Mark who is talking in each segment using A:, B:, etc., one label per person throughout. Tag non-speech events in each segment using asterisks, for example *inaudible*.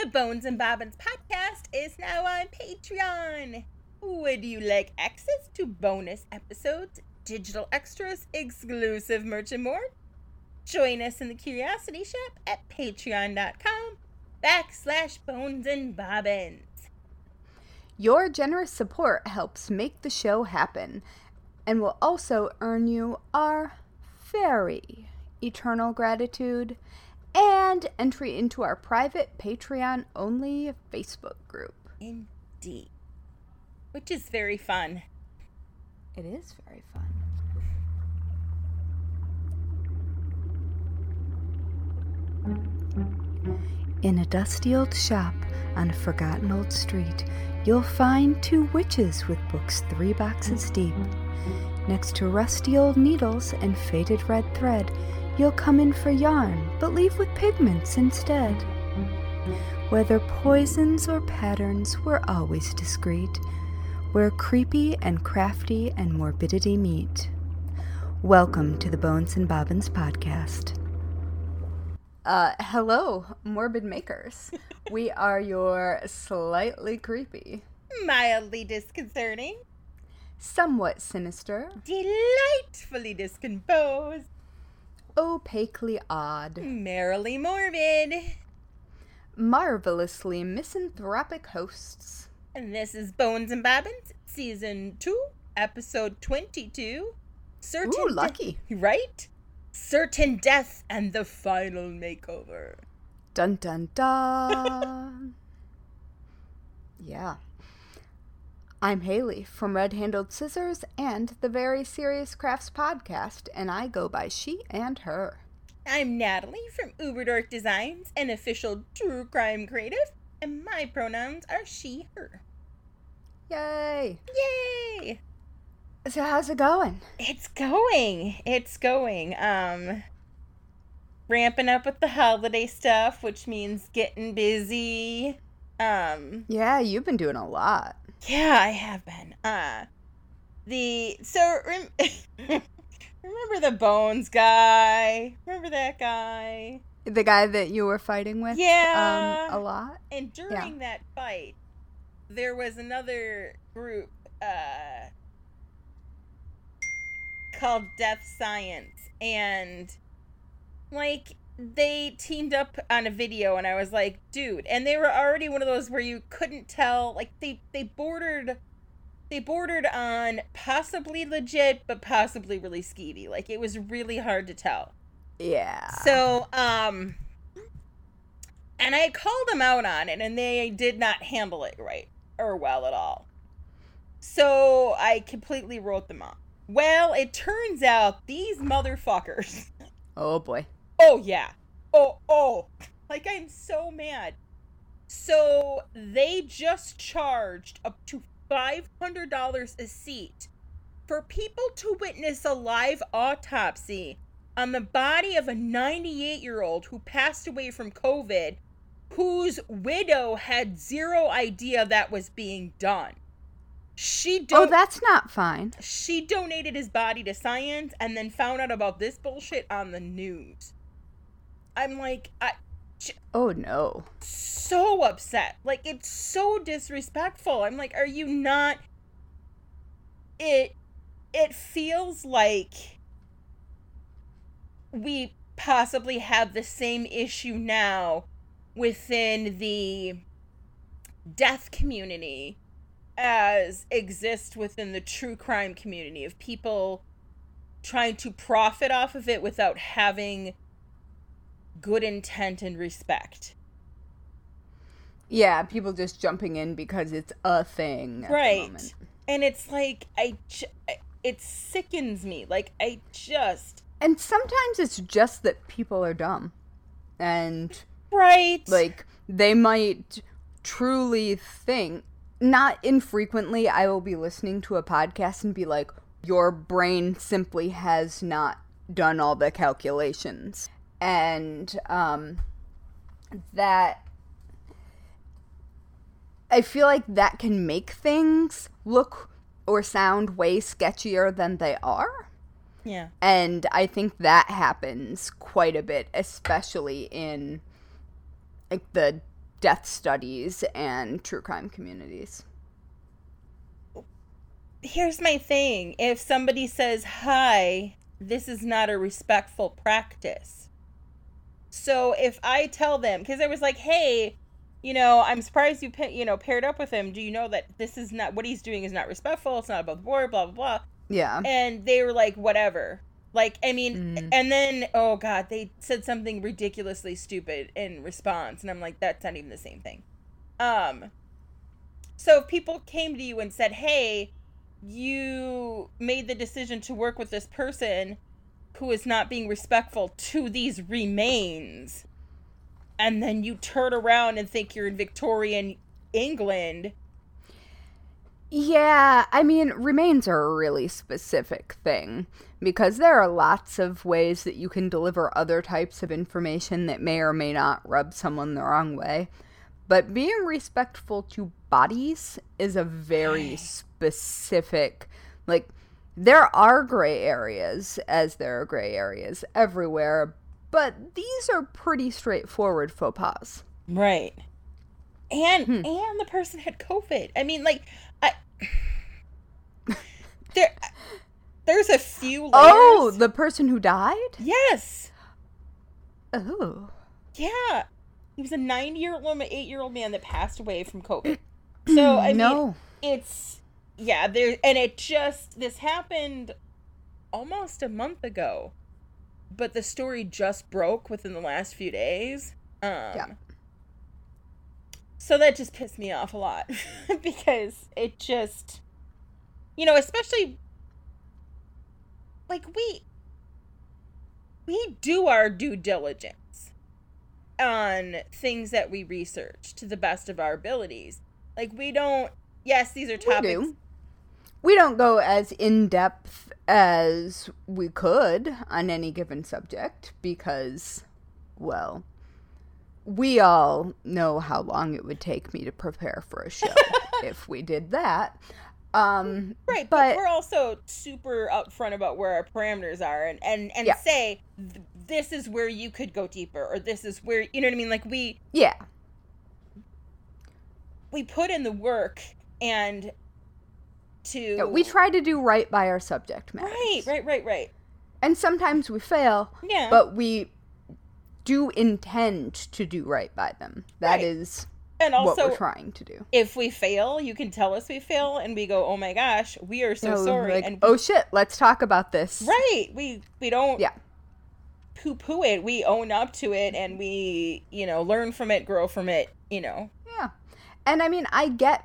A: The Bones and Bobbins podcast is now on Patreon. Would you like access to bonus episodes, digital extras, exclusive merch, and more? Join us in the Curiosity Shop at patreon.com backslash bones and bobbins.
B: Your generous support helps make the show happen and will also earn you our very eternal gratitude and entry into our private Patreon only Facebook group.
A: Indeed. Which is very fun.
B: It is very fun. In a dusty old shop on a forgotten old street, you'll find two witches with books three boxes deep. Next to rusty old needles and faded red thread, you'll come in for yarn, but leave with pigments instead. Whether poisons or patterns, we're always discreet, where creepy and crafty and morbidity meet. Welcome to the Bones and Bobbins podcast. Uh, hello, morbid makers. *laughs* we are your slightly creepy,
A: Mildly disconcerting,
B: somewhat sinister,
A: delightfully discomposed,
B: opaquely odd,
A: merrily morbid.
B: marvelously misanthropic hosts.
A: And this is Bones and Bobbins, season 2, episode 22. Certain
B: Ooh,
A: De-
B: lucky.
A: right? Certain death and the final makeover.
B: Dun dun dun. *laughs* yeah. I'm Haley from Red Handled Scissors and the Very Serious Crafts podcast, and I go by she and her.
A: I'm Natalie from Uberdork Designs, an official true crime creative, and my pronouns are she, her.
B: Yay!
A: Yay!
B: So, how's it going?
A: It's going. It's going. Um ramping up with the holiday stuff, which means getting busy. Um
B: Yeah, you've been doing a lot.
A: yeah, I have been. Uh the so rem- *laughs* remember the bones guy? Remember that guy?
B: The guy that you were fighting with?
A: Yeah.
B: Um, a lot?
A: And during that fight, there was another group uh, called Death Science, and like they teamed up on a video, and I was like, dude, and they were already one of those where you couldn't tell, like they they bordered. They bordered on possibly legit, but possibly really skeevy. Like it was really hard to tell.
B: Yeah.
A: So, um, and I called them out on it, and they did not handle it right or well at all. So I completely wrote them off. Well, it turns out these motherfuckers.
B: oh boy.
A: Oh yeah. Oh oh. Like I'm so mad. So they just charged up to five hundred dollars a seat for people to witness a live autopsy on the body of a 98 year old who passed away from COVID, whose widow had zero idea that was being done. She
B: Oh, that's not fine.
A: she donated his body to science and then found out about this bullshit on the news. I'm like, I
B: Oh no.
A: so upset. Like it's so disrespectful. I'm like, are you not it it feels like we possibly have the same issue now within the death community as exists within the true crime community of people trying to profit off of it without having good intent and respect.
B: Yeah, people just jumping in because it's a thing.
A: Right and it's like i ju- it sickens me like i just
B: And sometimes it's just that people are dumb. And
A: right
B: like they might truly think not infrequently I will be listening to a podcast and be like your brain simply has not done all the calculations. And um that I feel like that can make things look or sound way sketchier than they are.
A: yeah
B: And I think that happens quite a bit, especially in like the death studies and true crime communities.
A: Here's my thing if somebody says, Hi, this is not a respectful practice. So if I tell them, because I was like, Hey, you know, I'm surprised you, you know, paired up with him. Do you know that this is not what he's doing is not respectful? It's not above the board, blah, blah, blah.
B: Yeah.
A: And they were like, whatever. Like, I mean, mm. and then, oh God, they said something ridiculously stupid in response. And I'm like, that's not even the same thing. Um, so if people came to you and said, hey, you made the decision to work with this person who is not being respectful to these remains, and then you turn around and think you're in Victorian England
B: yeah, I mean, remains are a really specific thing because there are lots of ways that you can deliver other types of information that may or may not rub someone the wrong way. But being respectful to bodies is a very *sighs* specific, like, there are gray areas, as there are gray areas everywhere, but these are pretty straightforward faux pas.
A: Right. And hmm. and the person had COVID. I mean, like I there there's a few layers.
B: Oh, the person who died?
A: Yes.
B: Oh.
A: Yeah. He was a 9-year-old, 8-year-old man that passed away from COVID. So, I no. mean, it's yeah, there and it just this happened almost a month ago. But the story just broke within the last few days. Um, yeah. So that just pissed me off a lot *laughs* because it just, you know, especially like we we do our due diligence on things that we research to the best of our abilities. Like we don't yes, these are topics.
B: We, do. we don't go as in depth as we could on any given subject because well, we all know how long it would take me to prepare for a show *laughs* if we did that. Um,
A: right, but, but, we're also super upfront about where our parameters are, and and and yeah. say this is where you could go deeper, or this is where you know what I mean. Like we,
B: yeah,
A: we put in the work, and to
B: yeah, we try to do right by our subject matter.
A: Right, right, right, right.
B: And sometimes we fail.
A: Yeah,
B: but we do intend to do right by them. That right. is and also what we're trying to do.
A: If we fail, you can tell us we fail, and we go, "Oh my gosh, we are so sorry." Like, and
B: oh shit, let's talk about this.
A: Right? We we don't
B: yeah
A: poo poo it. We own up to it, and we you know learn from it, grow from it. You know.
B: Yeah, and I mean, I get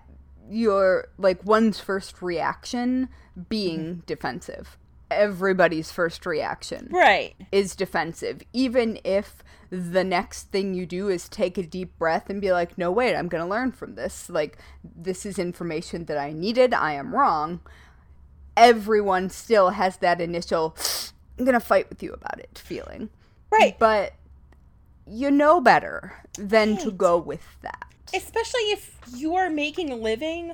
B: your like one's first reaction being mm-hmm. defensive. Everybody's first reaction
A: right.
B: is defensive. Even if the next thing you do is take a deep breath and be like no wait i'm going to learn from this. Like this is information that i needed. I am wrong. Everyone still has that initial i'm going to fight with you about it feeling.
A: Right.
B: But you know better than right. to go with that
A: especially if you are making a living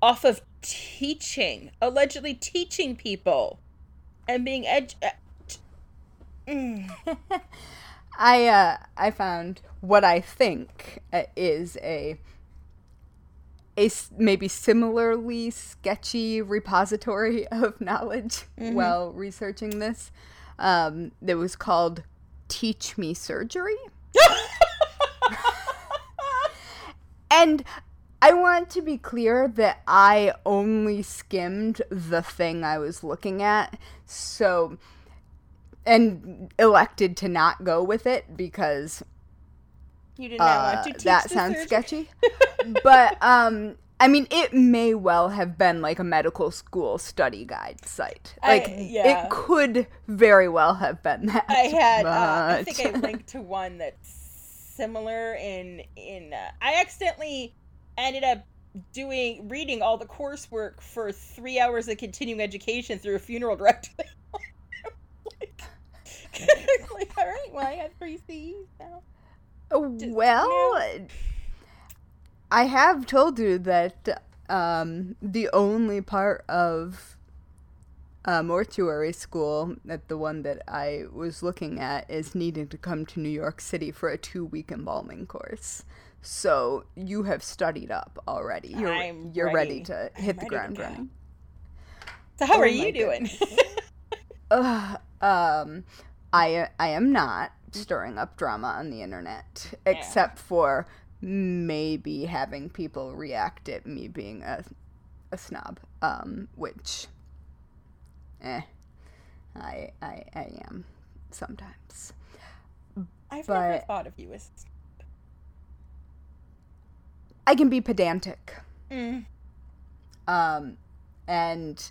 A: off of teaching allegedly teaching people and being edge. Uh,
B: mm. *laughs* I uh, I found what I think uh, is a a maybe similarly sketchy repository *laughs* of knowledge mm-hmm. while researching this. Um, that was called "Teach Me Surgery." *laughs* and I want to be clear that I only skimmed the thing I was looking at. So, and elected to not go with it because
A: you did not uh, want to teach
B: that sounds sketchy. *laughs* but um I mean, it may well have been like a medical school study guide site. Like, I, yeah. it could very well have been that.
A: I had, uh, I think I linked to one that's similar in in. Uh, I accidentally ended up doing reading all the coursework for three hours of continuing education through a funeral director. like, *laughs* like, all right, well, I have three C's now.
B: Well, I have told you that um, the only part of uh, mortuary school at the one that I was looking at is needing to come to New York City for a two week embalming course. So you have studied up already. You're
A: I'm
B: you're ready,
A: ready.
B: to
A: I'm
B: hit the ground running.
A: So how
B: Oh
A: are you doing? *laughs*
B: Ugh, um, I I am not stirring up drama on the internet, except for maybe having people react at me being a a snob, um, which, eh, I I I am sometimes.
A: I've never thought of you as.
B: I can be pedantic,
A: Mm.
B: um, and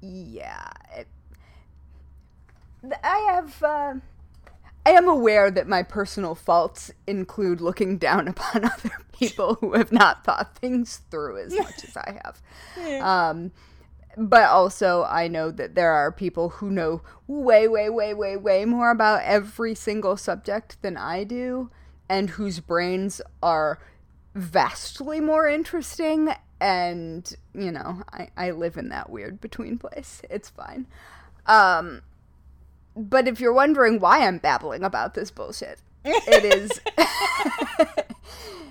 B: yeah, it, I have. Uh, I am aware that my personal faults include looking down *laughs* upon other people who have not thought things through as much as I have. Um, but also, I know that there are people who know way, way, way, way, way more about every single subject than I do, and whose brains are vastly more interesting. And, you know, I, I live in that weird between place. It's fine. Um, but if you're wondering why I'm babbling about this bullshit, it is *laughs* *laughs*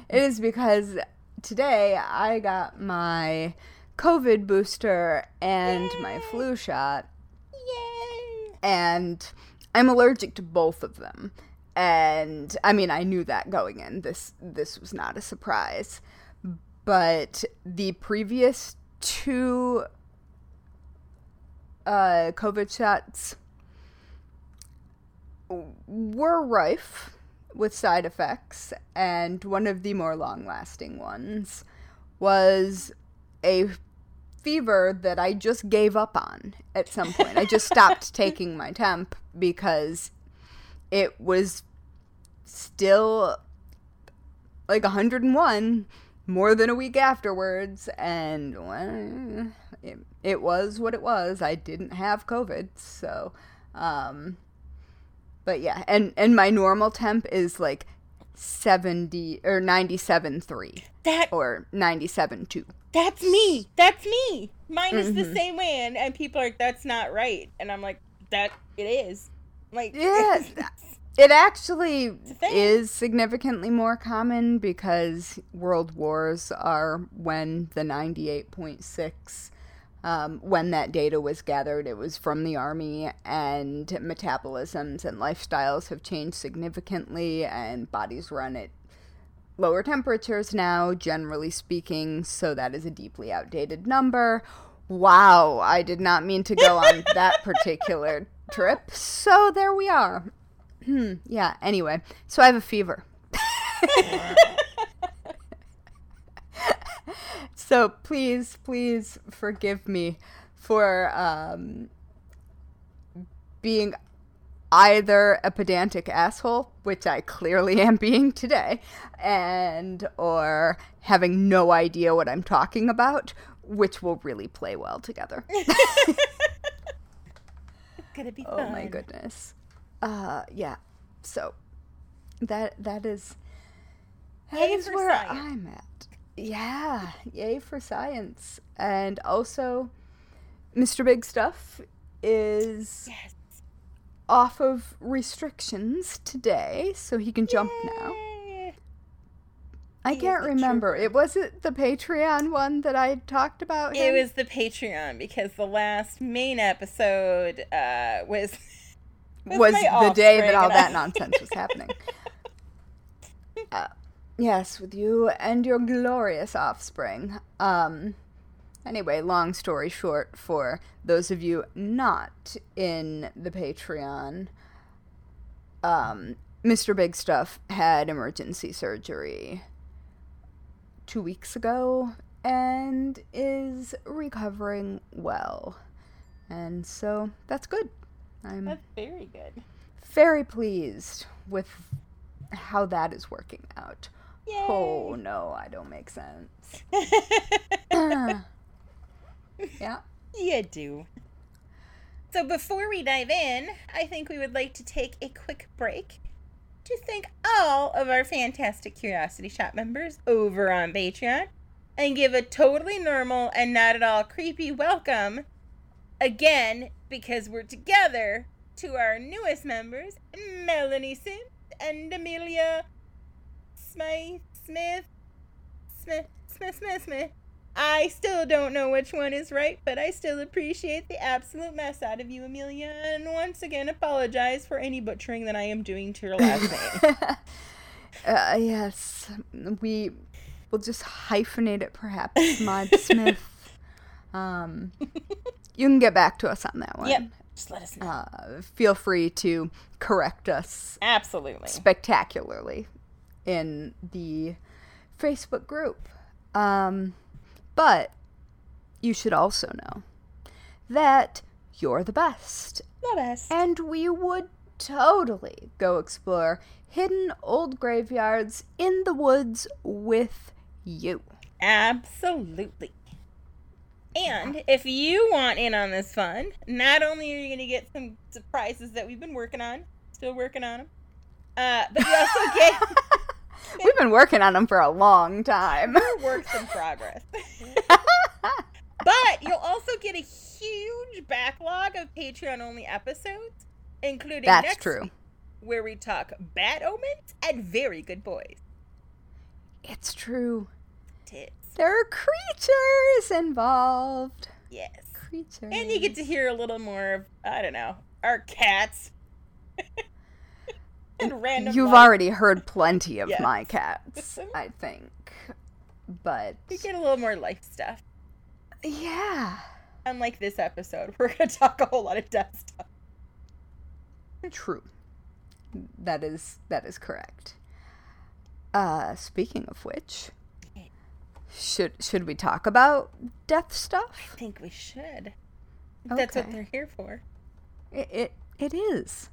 B: it is because today I got my COVID booster and my flu shot,
A: Yay!
B: and I'm allergic to both of them. And I mean, I knew that going in. This this was not a surprise. But the previous two uh, COVID shots were rife with side effects, and one of the more long lasting ones was a fever that I just gave up on at some point. I just stopped *laughs* taking my temp because it was still like 101 more than a week afterwards and well, it, it was what it was i didn't have covid so um but yeah and and my normal temp is like 70 or 97.3
A: That
B: or 97.2
A: that's me. That's me. Mine is
B: Mm-hmm.
A: the same way, and, and people are like, "That's not right," and I'm like, "That it is." Like,
B: Yeah, *laughs* It actually is significantly more common because world wars are when the 98.6 um, when that data was gathered it was from the army and metabolisms and lifestyles have changed significantly and bodies run at lower temperatures now generally speaking so that is a deeply outdated number wow i did not mean to go on *laughs* that particular trip so there we are Hmm, yeah, anyway. So I have a fever. *laughs* *laughs* so please, please forgive me for um, being either a pedantic asshole, which I clearly am being today, and or having no idea what I'm talking about, which will really play well together. *laughs*
A: it's gonna be fun.
B: Oh my goodness. Uh yeah. So that that is that is where
A: science.
B: I'm at. Yeah, yay for science. And also Mr. Big Stuff is
A: Yes.
B: off of restrictions today, so he can jump now. I
A: He
B: can't remember.
A: trooper.
B: It was it the Patreon one that I talked about.
A: It was the Patreon because the last main episode uh, was *laughs*
B: was
A: my
B: the day that all that nonsense was happening. *laughs* Uh, yes, with you and your glorious offspring. Um, anyway, long story short, for those of you not in the Patreon, um, Mr. Big Stuff had emergency surgery two weeks ago and is recovering well. And so that's good. I'm
A: That's very good.
B: very pleased with how that is working out.
A: Yay.
B: Oh no, I don't make sense. *laughs* yeah.
A: you do. So before we dive in, I think we would like to take a quick break to thank all of our fantastic Curiosity Shop members over on Patreon. and give a totally normal and not at all creepy welcome again because we're together to our newest members, Melanie Sims and Amelia Smith Smith Smith Smith Smith Smith. I still don't know which one is right, but I still appreciate the absolute mess out of you, Amelia, and once again apologize for any butchering that I am doing to your last *laughs* name.
B: uh, yes, we will just hyphenate it, perhaps. Mod Smith. *laughs* Um, you can get back to us on that one.
A: Yep. Just let us know.
B: Uh, feel free to correct us
A: Absolutely.
B: spectacularly in the Facebook group. Um, but you should also know that you're the best.
A: The best.
B: And we would totally go explore hidden old graveyards in the woods with you.
A: Absolutely. And if you want in on this fun, not only are you going to get some surprises that we've been working on, still working on them, uh, but you also *laughs* get *laughs*
B: We've been working on them for a long time.
A: works in progress. *laughs* but you'll also get a huge backlog of Patreon only episodes, including
B: That's
A: next
B: true.
A: week, where we talk bad omens and very good boys.
B: It's true.
A: Tits.
B: There are creatures involved.
A: Yes.
B: Creatures.
A: And you get to hear a little more of, I don't know, our cats. *laughs* and *laughs* random
B: You've
A: life.
B: already heard plenty of
A: Yes.
B: my *laughs* cats, I think. But
A: You get a little more life stuff.
B: yeah,
A: Unlike this episode, *laughs* we're going to talk a whole lot of death stuff.
B: true. That is that is correct. Uh speaking of which, should should we talk about death stuff?
A: I think we should. That's what they're here for.
B: It, it it is.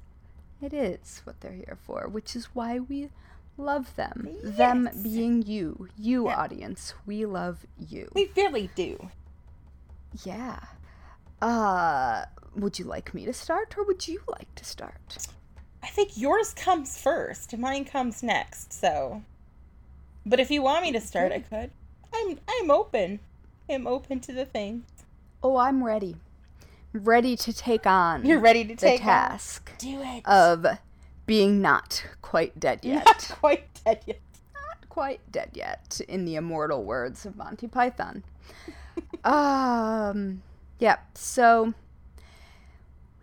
B: It is what they're here for, which is why we love them. Them being you, you
A: Yeah.
B: audience. We love you.
A: We really do.
B: Yeah. Uh, would you like me to start or would you like to start?
A: I think yours comes first. Mine comes next. So, but if you want me to start, I could. I'm I'm open. I'm open to the thing.
B: Oh, I'm ready. Ready to take on
A: You're ready to
B: the
A: take on-
B: task
A: Do it.
B: of being not quite dead yet.
A: Not *laughs* quite dead yet.
B: not quite dead yet, in the immortal words of Monty Python. *laughs* um, yep. So,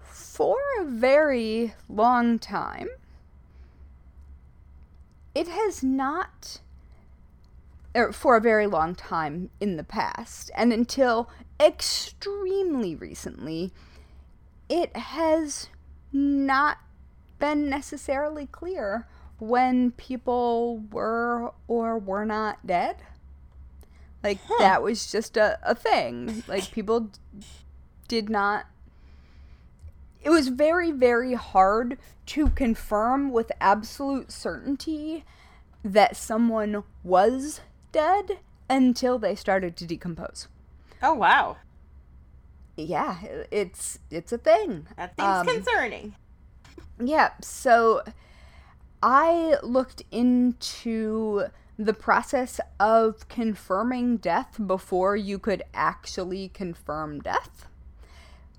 B: for a very long time, it has not, or for a very long time in the past, and until extremely recently, it has not been necessarily clear when people were or were not dead. Like
A: Huh.
B: that was just a, a thing. Like people did not it was very very hard to confirm with absolute certainty that someone was dead until they started to decompose.
A: Oh wow,
B: Yeah, it's it's a thing.
A: that seems
B: Um,
A: concerning.
B: Yeah, so I looked into the process of confirming death before you could actually confirm death.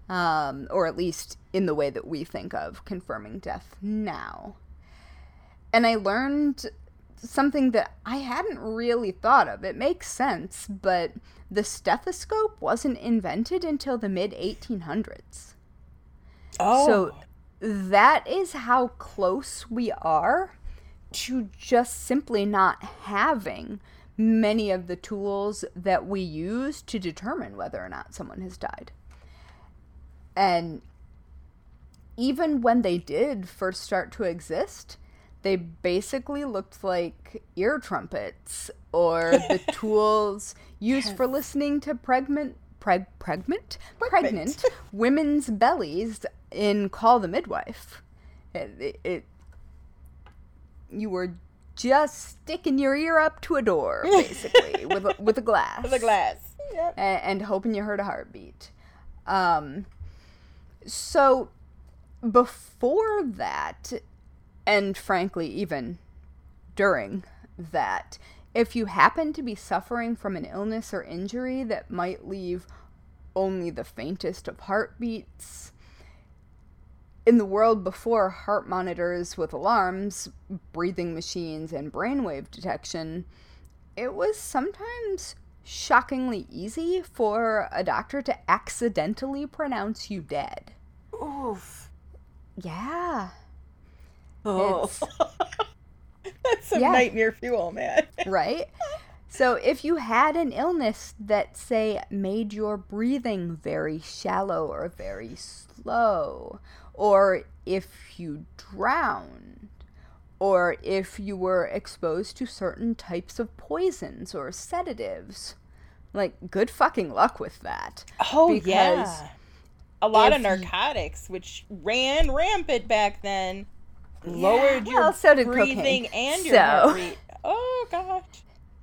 B: Um, or at least in the way that we think of confirming death now. And I learned something that I hadn't really thought of. It makes sense, but the stethoscope wasn't invented until the mid 1800s.
A: Oh,
B: So that is how close we are to just simply not having many of the tools that we use to determine whether or not someone has died. And even when they did first start to exist, they basically looked like ear trumpets or *laughs* the tools used for listening to pregnant preg- pregnant pregnant women's bellies in Call the Midwife. It, it, it you were just sticking your ear up to a door *laughs* basically with a, with a glass
A: the glass. Yep.
B: and, and hoping you heard a heartbeat. Um, so before that, and frankly, even during that, if you happen to be suffering from an illness or injury that might leave only the faintest of heartbeats, in the world before heart monitors with alarms, breathing machines, and brainwave detection, it was sometimes shockingly easy for a doctor to accidentally pronounce you dead.
A: Oof.
B: Yeah.
A: Oh. *laughs* That's some
B: Yeah.
A: nightmare fuel, man. *laughs*
B: right? So if you had an illness that, say, made your breathing very shallow or very slow, or if you drowned, or if you were exposed to certain types of poisons or sedatives, like, good fucking luck with that.
A: Oh
B: Because
A: yeah. A lot of narcotics, which ran rampant back then, lowered your
B: well, so did
A: breathing
B: cocaine.
A: and your
B: So-
A: heart rate. Oh gosh.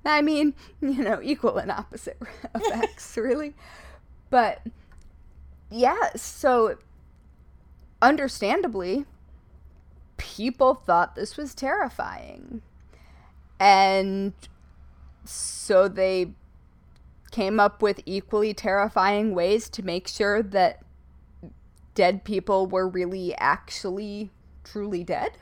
B: I mean, you know, equal and opposite *laughs* effects, really. But yeah, so understandably, people thought this was terrifying. And so they came up with equally terrifying ways to make sure that dead people were really actually truly dead.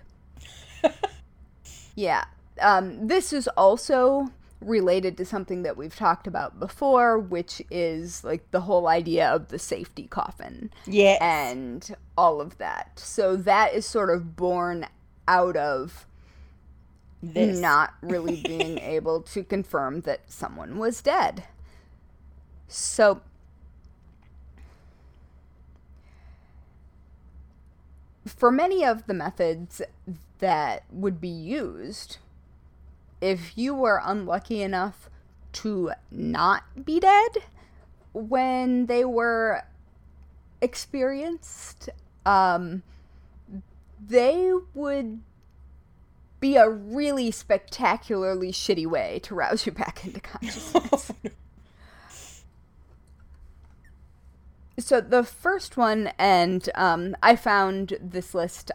B: *laughs* yeah. Um, this is also related to something that we've talked about before, which is like the whole idea of the safety coffin
A: Yes.
B: and all of that. So that is sort of born out of
A: this.
B: not *laughs* really being able to confirm that someone was dead. So for many of the methods that would be used, if you were unlucky enough to not be dead when they were experienced, um, they would be a really spectacularly shitty way to rouse you back into consciousness. *laughs* so the first one, and um, I found this list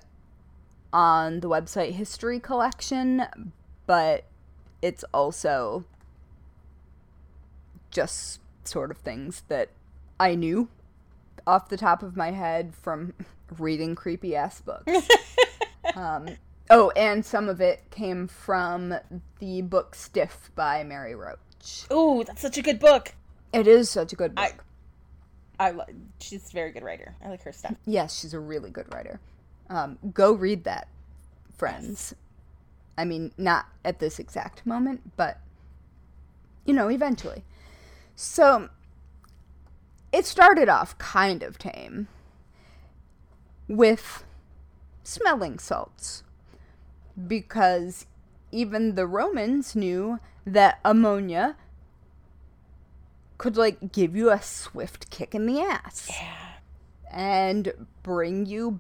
B: on the website History Collection, but it's also just sort of things that I knew off the top of my head from reading creepy ass books. *laughs* um, oh, and some of it came from the book Stiff by Mary Roach.
A: Oh, that's such a good book.
B: It is such a good book.
A: I lo- she's a very good writer. I like her stuff.
B: Yes, she's a really good writer. Um, go read that, friends. I mean, not at this exact moment, but you know, eventually. So it started off kind of tame with smelling salts because even the Romans knew that ammonia could like give you a swift kick in the ass
A: Yeah.
B: and bring you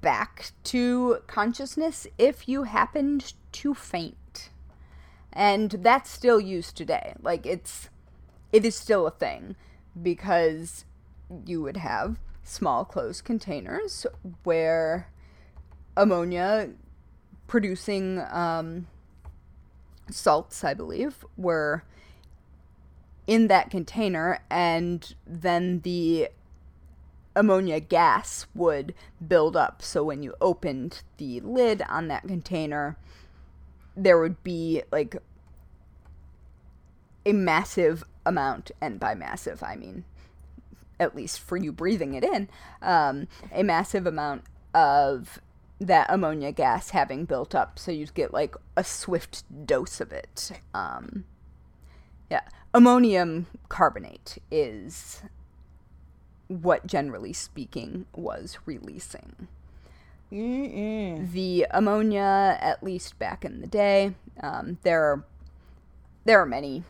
B: back to consciousness if you happened to faint. And that's still used today. Like it's it is still a thing because you would have small closed containers where ammonia producing um, salts, I believe, were in that container, and then the ammonia gas would build up. So when you opened the lid on that container, there would be like a massive amount, and by massive, I mean at least for you breathing it in, um, a massive amount of that ammonia gas having built up. So you'd get like a swift dose of it. Um, yeah. Ammonium carbonate is what, generally speaking, was releasing.
A: Mm-mm.
B: The ammonia, at least back in the day, um, there are there are many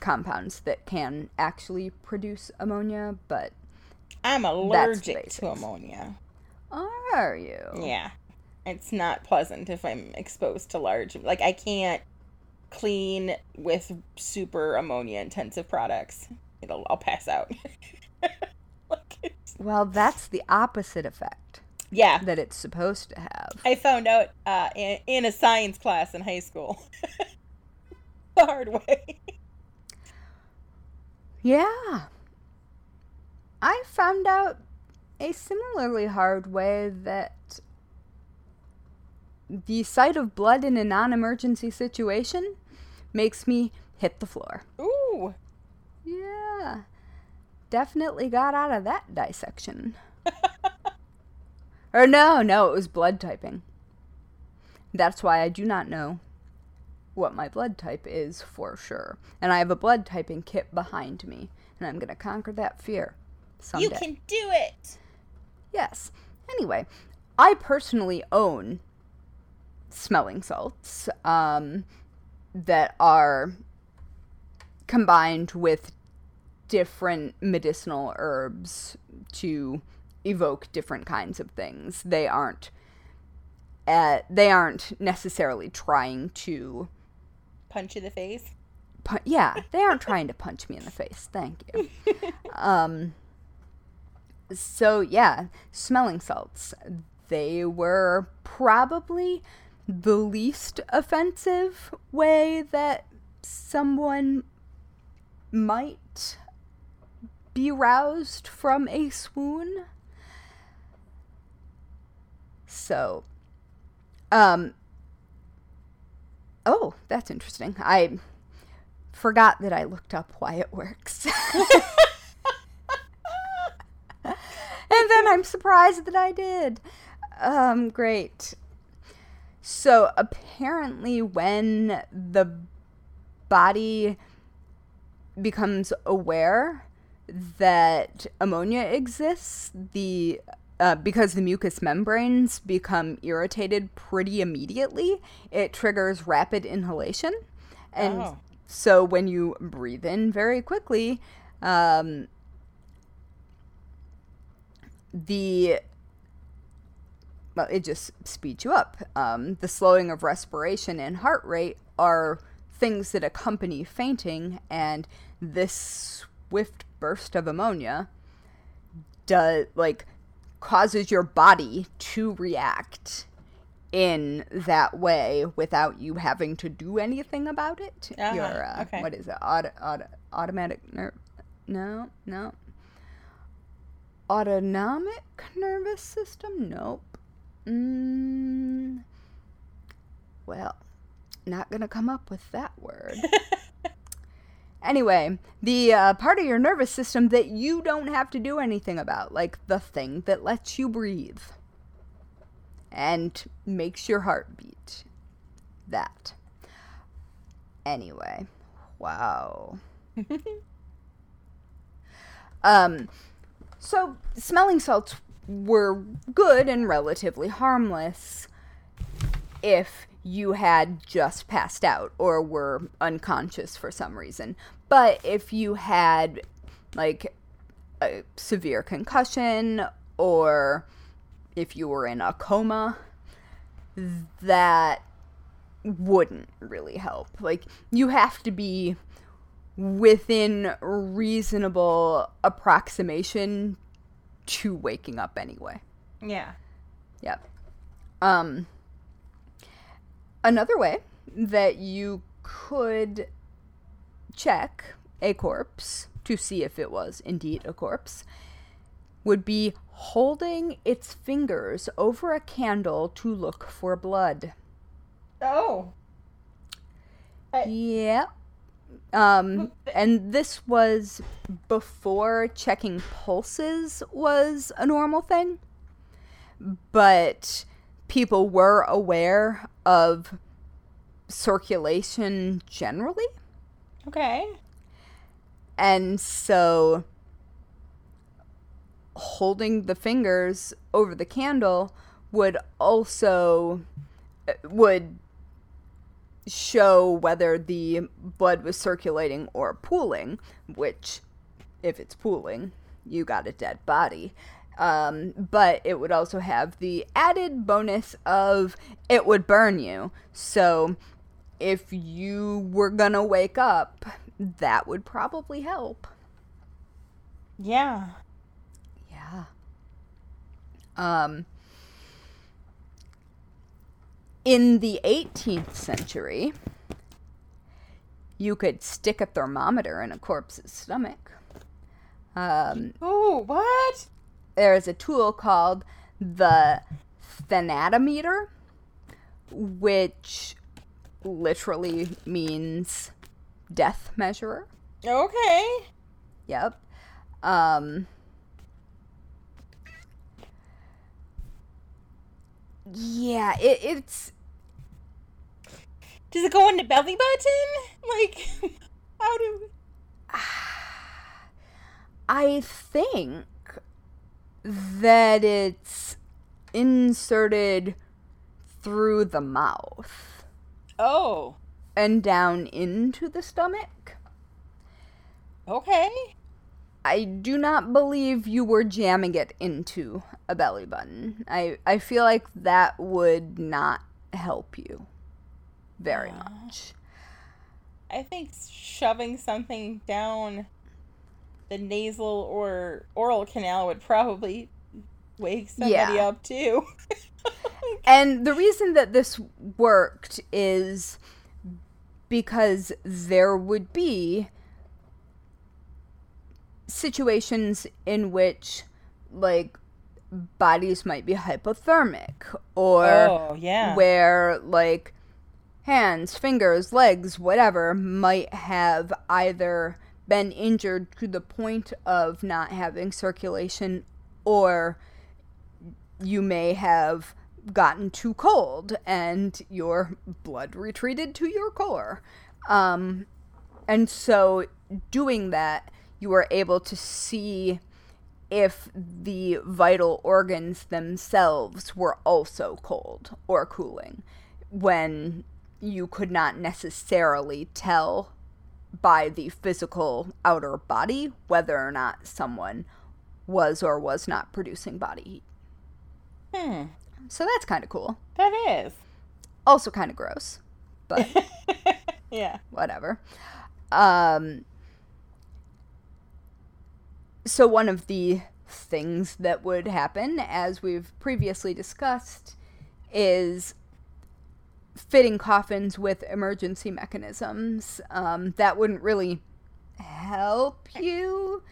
B: compounds that can actually produce ammonia, but
A: I'm allergic to ammonia.
B: are you?
A: Yeah. It's not pleasant if I'm exposed to large. Like, I can't clean with super ammonia intensive products. It'll, I'll pass out. *laughs* like,
B: Well, that's the opposite effect
A: yeah.
B: that it's supposed to have.
A: I found out uh, in, in a science class in high school. *laughs* the hard way.
B: Yeah. I found out a similarly hard way that the sight of blood in a non emergency situation makes me hit the floor.
A: Ooh.
B: Yeah. Definitely got out of that dissection. *laughs* or no, no, it was blood typing. That's why I do not know what my blood type is for sure. And I have a blood typing kit behind me, and I'm going to conquer that fear someday.
A: You can do it.
B: Yes. Anyway, I personally own smelling salts um, that are combined with different medicinal herbs to evoke different kinds of things. They aren't uh, they aren't necessarily trying to
A: punch you in the face.
B: Yeah, they aren't trying to punch me in the face. Thank you. *laughs* um, so yeah, smelling salts. They were probably the least offensive way that someone might be roused from a swoon. So, um, oh, that's interesting. I forgot that I looked up why it works. *laughs* and then I'm surprised that I did. Um, great. So apparently, when the body becomes aware that ammonia exists, the uh, because the mucous membranes become irritated pretty immediately, it triggers rapid inhalation, and
A: Oh.
B: so when you breathe in very quickly, um, the well, it just speeds you up. Um, the slowing of respiration and heart rate are things that accompany fainting, and this swift burst of ammonia does like causes your body to react in that way without you having to do anything about it.
A: Uh-huh,
B: Your uh,
A: okay.
B: what is it? Auto, auto, automatic nerve? No, no. Autonomic nervous system? Nope. Mm, well, not gonna come up with that word. *laughs* anyway, the uh, part of your nervous system that you don't have to do anything about, like the thing that lets you breathe and makes your heart beat. That. Anyway, wow. *laughs* um, so smelling salts were good and relatively harmless if you had just passed out or were unconscious for some reason. But if you had like a severe concussion or if you were in a coma, that wouldn't really help. Like, you have to be within reasonable approximation to waking up anyway.
A: Yeah.
B: Yep. Um, another way that you could check a corpse to see if it was indeed a corpse would be holding its fingers over a candle to look for blood.
A: Oh.
B: Yep. Um, and this was before checking pulses was a normal thing. But people were aware of circulation generally.
A: Okay.
B: And so holding the fingers over the candle would also would show whether the blood was circulating or pooling, which if it's pooling, you got a dead body. Um, but it would also have the added bonus of it would burn you. So if you were gonna wake up, that would probably help.
A: Yeah.
B: Yeah. Um, in the 18th century, you could stick a thermometer in a corpse's stomach. Um,
A: Oh, what?
B: there's a tool called the thanatometer, which literally means death measurer.
A: Okay.
B: Yep. Um, yeah, it, it's
A: Does it go in the belly button? *laughs* Like, how do? *sighs*
B: I think that it's inserted through the mouth
A: Oh,
B: and down into the stomach.
A: okay.
B: I do not believe you were jamming it into a belly button. I, I feel like that would not help you very much.
A: I think shoving something down the nasal or oral canal would probably wake somebody
B: Yeah.
A: up too. *laughs*
B: And the reason that this worked is because there would be situations in which, like, bodies might be hypothermic or
A: oh, yeah.
B: where, like, hands, fingers, legs, whatever, might have either been injured to the point of not having circulation or you may have gotten too cold and your blood retreated to your core. Um, and so, doing that, you were able to see if the vital organs themselves were also cold or cooling when you could not necessarily tell by the physical outer body whether or not someone was or was not producing body heat.
A: Hmm.
B: So that's kind of cool.
A: That is.
B: Also kind of gross, but *laughs*
A: yeah.
B: whatever. Um, so one of the things that would happen, as we've previously discussed, is fitting coffins with emergency mechanisms. Um, that wouldn't really help you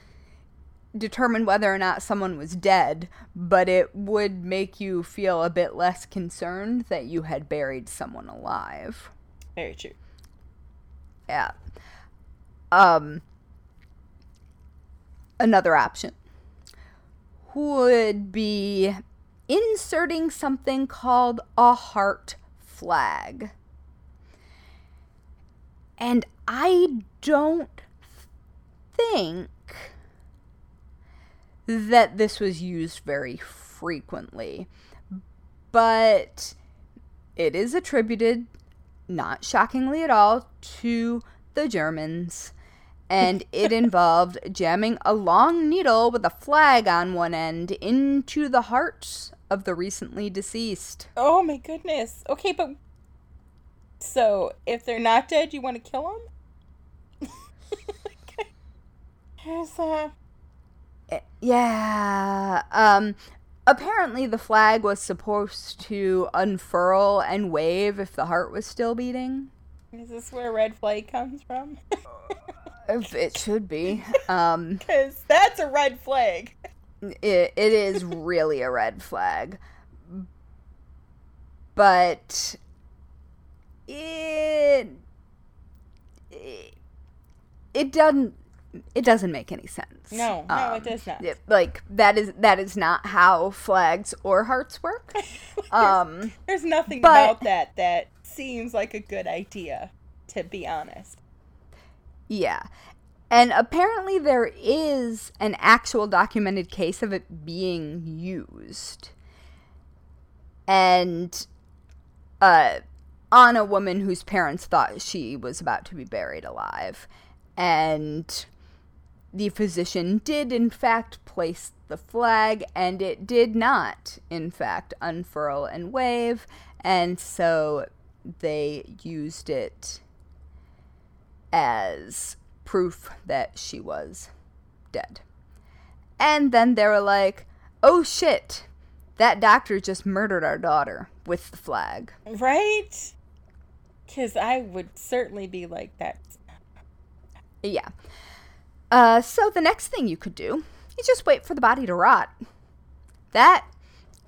B: determine whether or not someone was dead, but it would make you feel a bit less concerned that you had buried someone alive.
A: Very true.
B: Yeah. Um another option would be inserting something called a heart flag. And I don't think that this was used very frequently, but it is attributed not shockingly at all, to the Germans. And it *laughs* involved jamming a long needle with a flag on one end into the hearts of the recently deceased.
A: Oh my goodness. Okay, but so if they're not dead, you want to kill them? okay. Here's
B: Eh, Yeah. Um apparently the flag was supposed to unfurl and wave if the heart was still beating.
A: is this where red flag comes from? *laughs*
B: It should be. Um *laughs*
A: Cuz that's a red flag.
B: It, it is really a red flag but it, it it doesn't it doesn't make any sense
A: No, no,
B: Um,
A: it does not.
B: it- like that is that is not how flags or hearts work *laughs* um
A: There's nothing
B: but-
A: about that that seems like a good idea, to be honest.
B: Yeah. And apparently there is an actual documented case of it being used. And uh on a woman whose parents thought she was about to be buried alive. And the physician did in fact place the flag and it did not in fact unfurl and wave and so they used it as proof that she was dead. And then they were like, oh shit, that doctor just murdered our daughter with the flag.
A: Right? Cuz I would certainly be like that.
B: Yeah. Uh, so the next thing you could do is just wait for the body to rot. That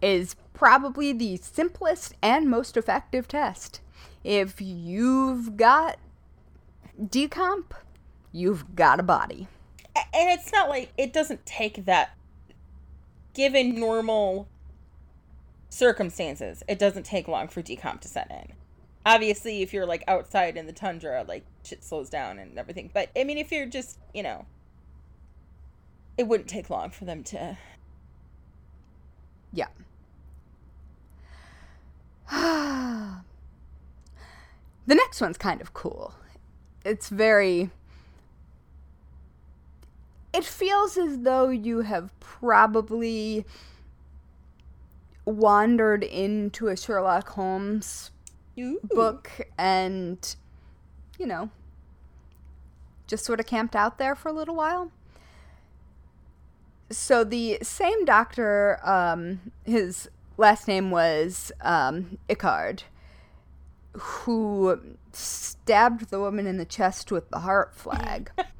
B: is probably the simplest and most effective test. If you've got decomp, you've got a body.
A: And it's not like it doesn't take that given normal circumstances. It doesn't take long for decomp to set in. Obviously, if you're like outside in the tundra, like shit slows down and everything. But I mean, if you're just, you know, it wouldn't take long for them to.
B: Yeah. *sighs* the next one's kind of cool. It's very. It feels as though you have probably wandered into a Sherlock Holmes
A: Ooh.
B: book and, you know, just sort of camped out there for a little while. So the same doctor, um, his last name was um, Icard, who stabbed the woman in the chest with the heart flag, *laughs*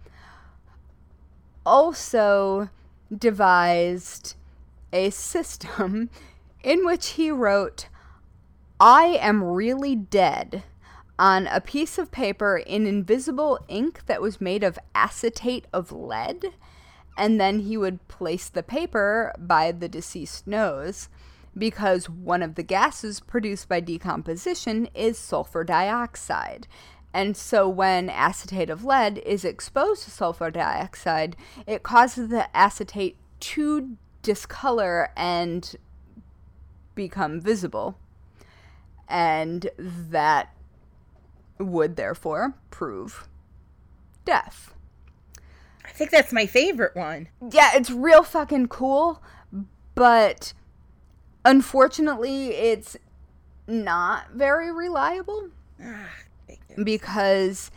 B: also devised a system *laughs* in which he wrote, I am really dead on a piece of paper in invisible ink that was made of acetate of lead. And then he would place the paper by the deceased nose because one of the gases produced by decomposition is sulfur dioxide. And so when acetate of lead is exposed to sulfur dioxide, it causes the acetate to discolor and become visible. And that would therefore prove death.
A: I think that's my favorite one.
B: Yeah, it's real fucking cool, but unfortunately, it's not very reliable because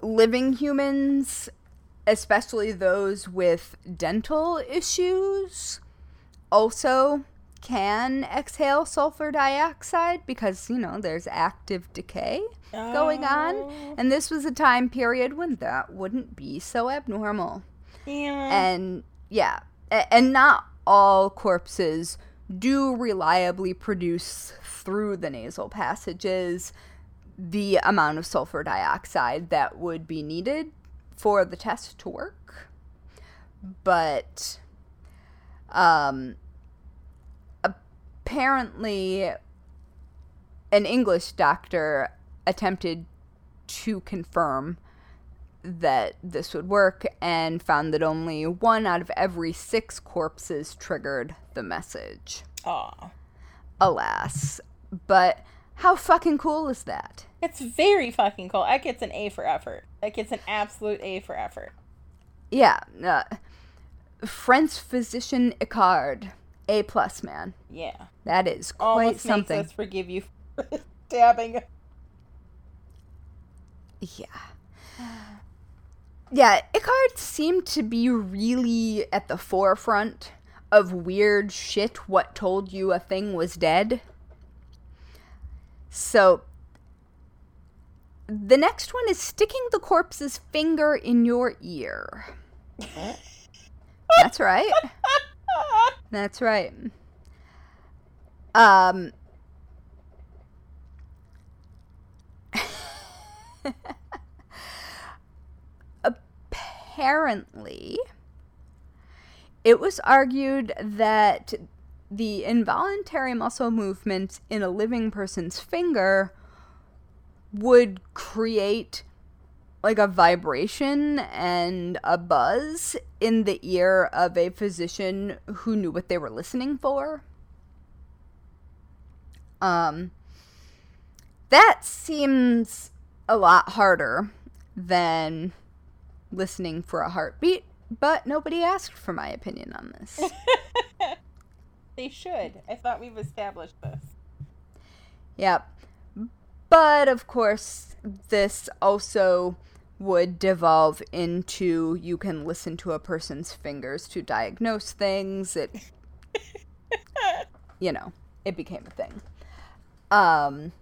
B: living humans, especially those with dental issues, also can exhale sulfur dioxide because, you know, there's active decay going on.
A: Oh.
B: And this was a time period when that wouldn't be so abnormal.
A: Yeah.
B: And yeah, and not all corpses do reliably produce through the nasal passages the amount of sulfur dioxide that would be needed for the test to work. But um, apparently, an English doctor attempted to confirm that this would work and found that only one out of every six corpses triggered the message.
A: Aw.
B: Alas. But how fucking cool is that?
A: It's very fucking cool. That gets an A for effort. That gets an absolute A for effort.
B: Yeah. Uh, French physician Icard. A plus, man.
A: Yeah.
B: That is quite
A: Almost
B: something.
A: makes us forgive you for *laughs* stabbing.
B: Yeah. Yeah, Icard seemed to be really at the forefront of weird shit what told you a thing was dead. So, the next one is sticking the corpse's finger in your ear. That's right. That's right. Um apparently it was argued that the involuntary muscle movements in a living person's finger would create like a vibration and a buzz in the ear of a physician who knew what they were listening for. Um, that seems a lot harder than listening for a heartbeat, but nobody asked for my opinion on this. *laughs*
A: They should. I thought we've established this.
B: Yep. But of course, this also would devolve into you can listen to a person's fingers to diagnose things. It, *laughs* you know, it became a thing. Um,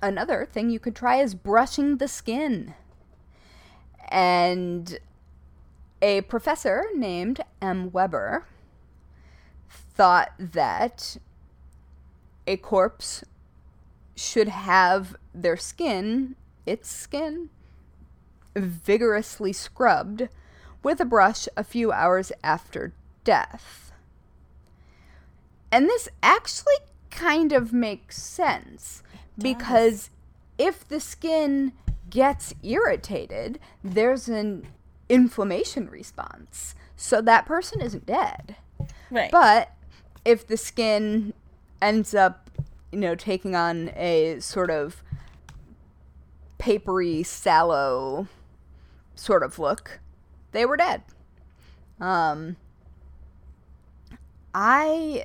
B: another thing you could try is brushing the skin. And a professor named M. Weber thought that a corpse should have their skin, its skin, vigorously scrubbed with a brush a few hours after death. And this actually kind of makes sense because if the skin gets irritated, there's an inflammation response. So that person isn't dead.
A: Right.
B: But if the skin ends up, you know, taking on a sort of papery, sallow sort of look, they were dead. Um, I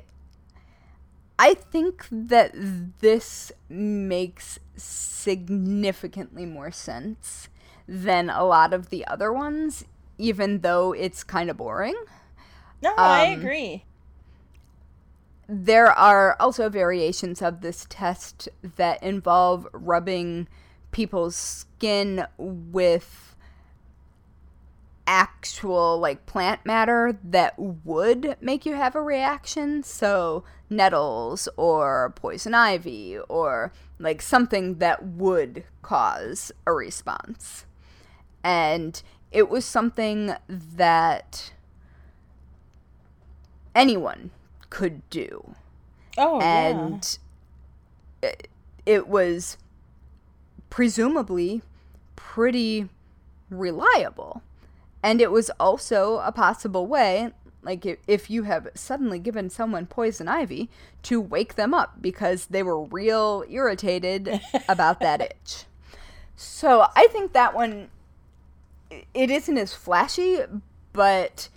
B: I think that this makes significantly more sense than a lot of the other ones, even though it's kind of boring.
A: no, I agree.
B: There are also variations of this test that involve rubbing people's skin with actual like plant matter that would make you have a reaction. So nettles or poison ivy or like something that would cause a response. And it was something that anyone could do
A: Oh,
B: and it, it was presumably pretty reliable. And it was also a possible way, like if you have suddenly given someone poison ivy, to wake them up because they were real irritated *laughs* about that itch. So I think that one, it isn't as flashy, but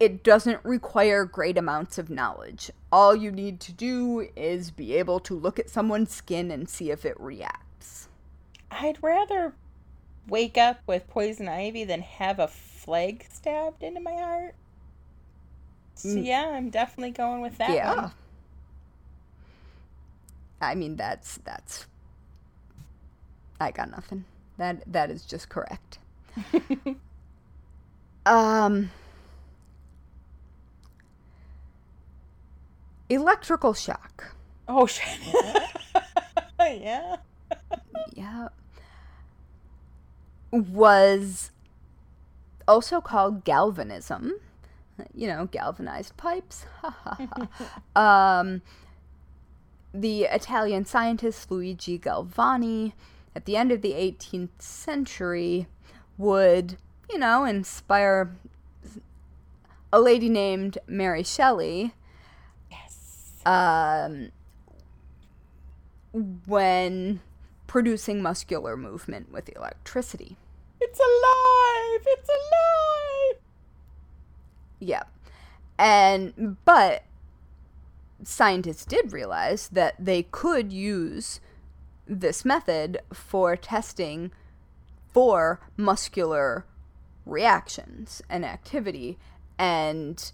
B: it doesn't require great amounts of knowledge. All you need to do is be able to look at someone's skin and see if it reacts.
A: I'd rather wake up with poison ivy than have a flag stabbed into my heart. So
B: Mm.
A: yeah, I'm definitely going with that
B: yeah.
A: one.
B: I mean that's that's I got nothing. That that is just correct. *laughs* um electrical shock.
A: Oh shit. *laughs* yeah.
B: yeah, was also called galvanism. You know, galvanized pipes. Ha ha ha. um, the Italian scientist Luigi Galvani, at the end of the 18th century, would, you know, inspire a lady named Mary Shelley
A: Yes.
B: Um, when producing muscular movement with electricity.
A: It's alive. It's alive.
B: Yeah. And, but scientists did realize that they could use this method for testing for muscular reactions and activity and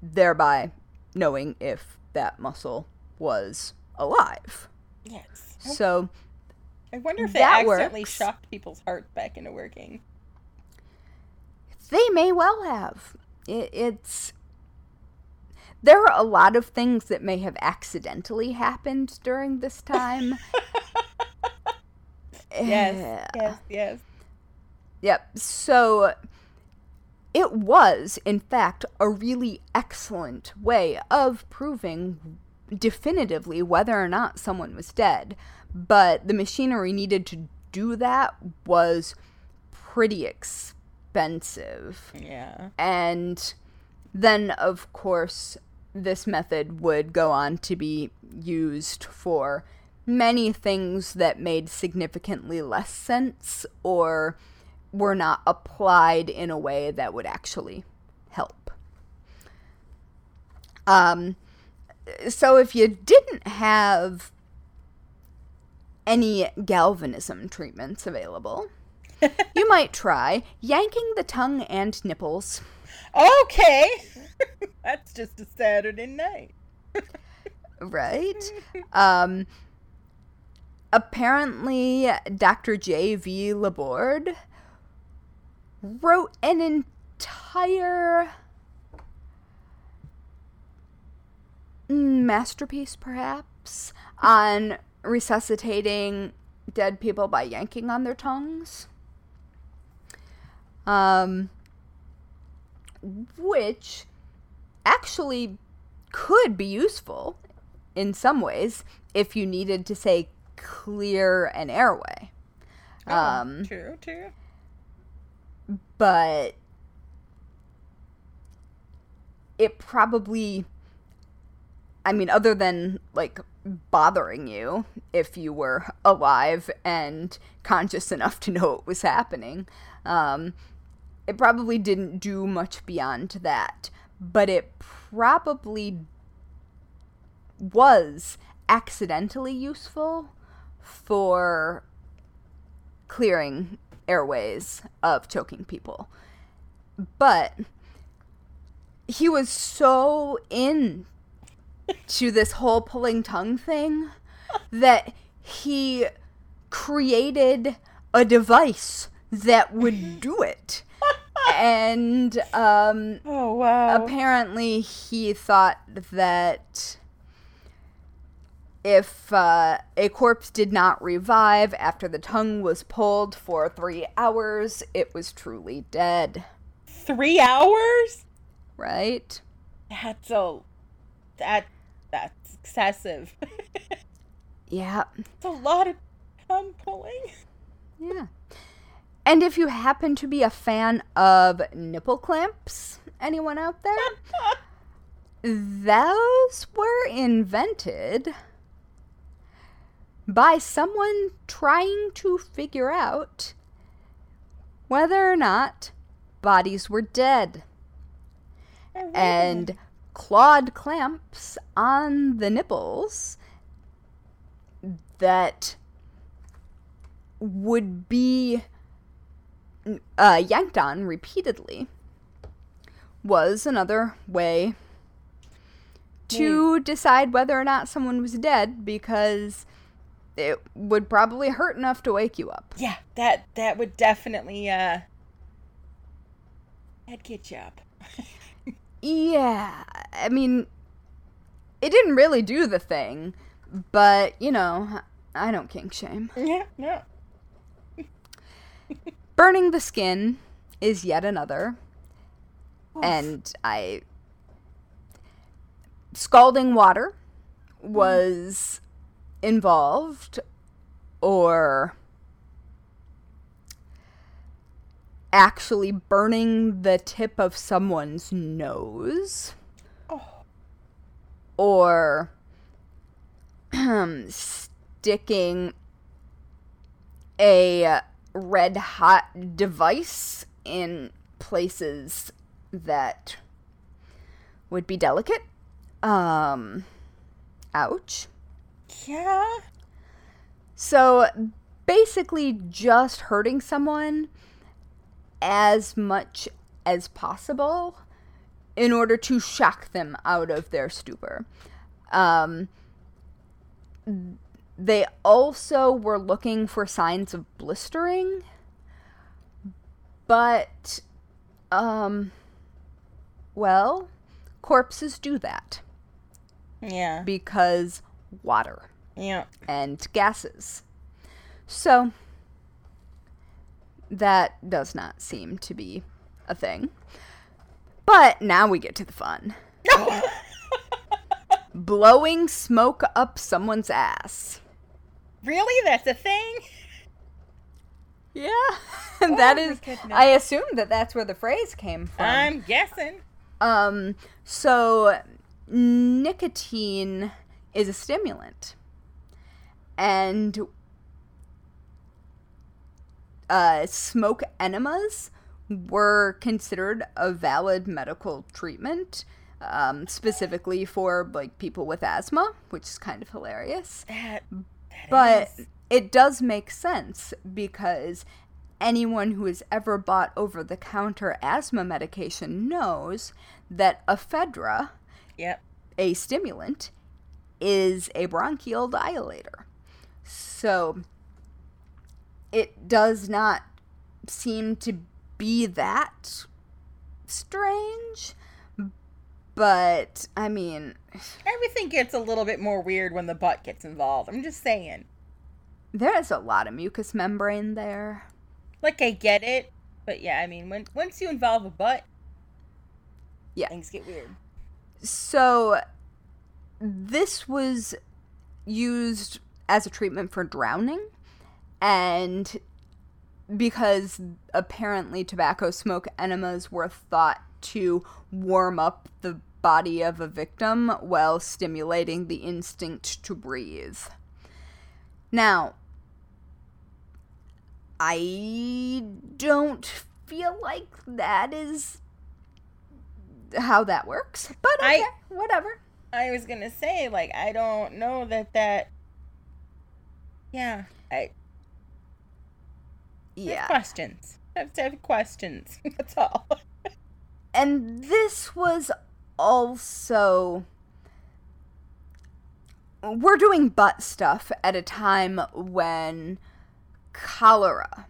B: thereby knowing if that muscle was alive.
A: Yes.
B: So
A: I wonder if it
B: that
A: accidentally
B: works.
A: shocked people's hearts back into working.
B: they may well have. It, it's there are a lot of things that may have accidentally happened during this *laughs* time.
A: Yes.
B: Eh,
A: Yes. Yes.
B: Yep. So it was, in fact, a really excellent way of proving definitively whether or not someone was dead. But the machinery needed to do that was pretty expensive.
A: Yeah.
B: And then, of course, this method would go on to be used for many things that made significantly less sense or were not applied in a way that would actually help. Um, so if you didn't have any galvanism treatments available, *laughs* you might try yanking the tongue and nipples.
A: Okay. *laughs* That's just a Saturday night.
B: right? *laughs* Um, apparently, Dr. J.V. Laborde wrote an entire masterpiece, perhaps, on resuscitating dead people by yanking on their tongues. Um, which actually could be useful in some ways if you needed to say clear an airway.
A: Oh,
B: Um,
A: true, true.
B: But it probably I mean other than like bothering you if you were alive and conscious enough to know what was happening um it probably didn't do much beyond that. But it probably was accidentally useful for clearing airways of choking people. But he was so in to this whole pulling tongue thing that he created a device that would do it. *laughs* And um
A: Oh wow.
B: apparently he thought that if uh, a corpse did not revive after the tongue was pulled for three hours, it was truly dead.
A: Three hours?
B: Right?
A: That's a that that's excessive. *laughs*
B: Yeah.
A: It's a lot of tongue pulling.
B: Yeah. And if you happen to be a fan of nipple clamps, anyone out there? *laughs* Those were invented by someone trying to figure out whether or not bodies were dead. And clawed clamps on the nipples that would be uh, yanked on repeatedly was another way to decide whether or not someone was dead because it would probably hurt enough to wake you up.
A: Yeah, that that would definitely uh that'd get you up. *laughs*
B: Yeah, I mean, it didn't really do the thing, but you know, I don't kink shame. *laughs*
A: Yeah, no. *laughs*
B: Burning the skin is yet another. And I. Scalding water was involved, or actually burning the tip of someone's nose,
A: Oh,
B: or *clears throat* sticking a red hot device in places that would be delicate. Um, ouch.
A: Yeah.
B: So basically, just hurting someone as much as possible in order to shock them out of their stupor. Um, they also were looking for signs of blistering, but, um, well, corpses do that
A: Yeah.
B: because water
A: Yeah.
B: and gases. So that does not seem to be a thing. But now we get to the fun. *laughs* Blowing smoke up someone's ass.
A: really? That's a thing?
B: Yeah. *laughs* And that is. I assume that that's where the phrase came from.
A: I'm guessing.
B: Um, so nicotine is a stimulant. And uh, smoke enemas were considered a valid medical treatment, um, specifically for like people with asthma, which is kind of hilarious
A: That, that
B: but
A: is-
B: it does make sense because anyone who has ever bought over the counter asthma medication knows that ephedra,
A: Yep.
B: a stimulant, is a bronchial dilator. So it does not seem to be that strange. But I mean,
A: Everything gets a little bit more weird when the butt gets involved. I'm just saying.
B: there is a lot of mucous membrane there.
A: Like I get it, but yeah, I mean, when once you involve a butt,
B: Yeah.
A: things get weird.
B: So this was used as a treatment for drowning and because apparently tobacco smoke enemas were thought to warm up the body of a victim while stimulating the instinct to breathe. Now, I don't feel like that is how that works, but okay,
A: I-
B: whatever.
A: I was gonna say, like, I don't know that that. Yeah, I
B: Yeah.
A: questions. I have to have questions. *laughs* That's all.
B: And this was also. We're doing butt stuff at a time when cholera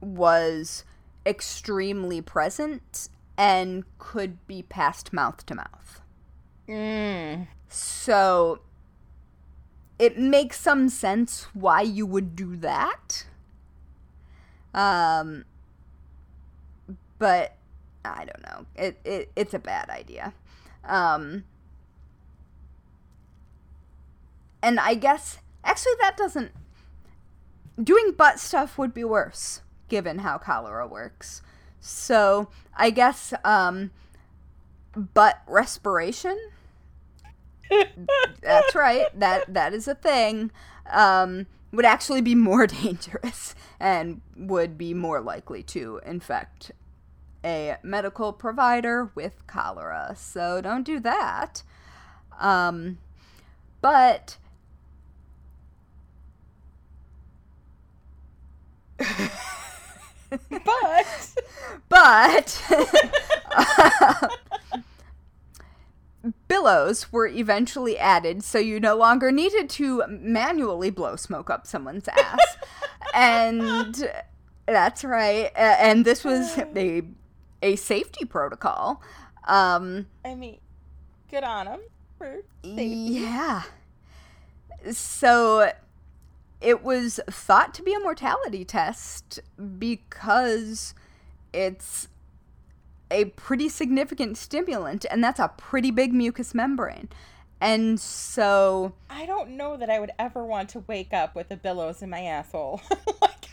B: was extremely present and could be passed mouth to mouth.
A: Mm.
B: So it makes some sense why you would do that. Um but I don't know. It, it it's a bad idea. Um and I guess actually that doesn't doing butt stuff would be worse given how cholera works. So, I guess um butt respiration that's right. That that is a thing. Um, would actually be more *laughs* dangerous and would be more likely to infect a medical provider with cholera. So don't do that. Um, but *laughs*
A: But *laughs*
B: but billows were eventually added so you no longer needed to manually blow smoke up someone's ass. *laughs* And that's right and this was a a safety protocol um
A: I mean, good on them for safety.
B: yeah. So it was thought to be a mortality test because it's a pretty significant stimulant and that's a pretty big mucous membrane and so
A: I don't know that I would ever want to wake up with a billows in my asshole. *laughs* like,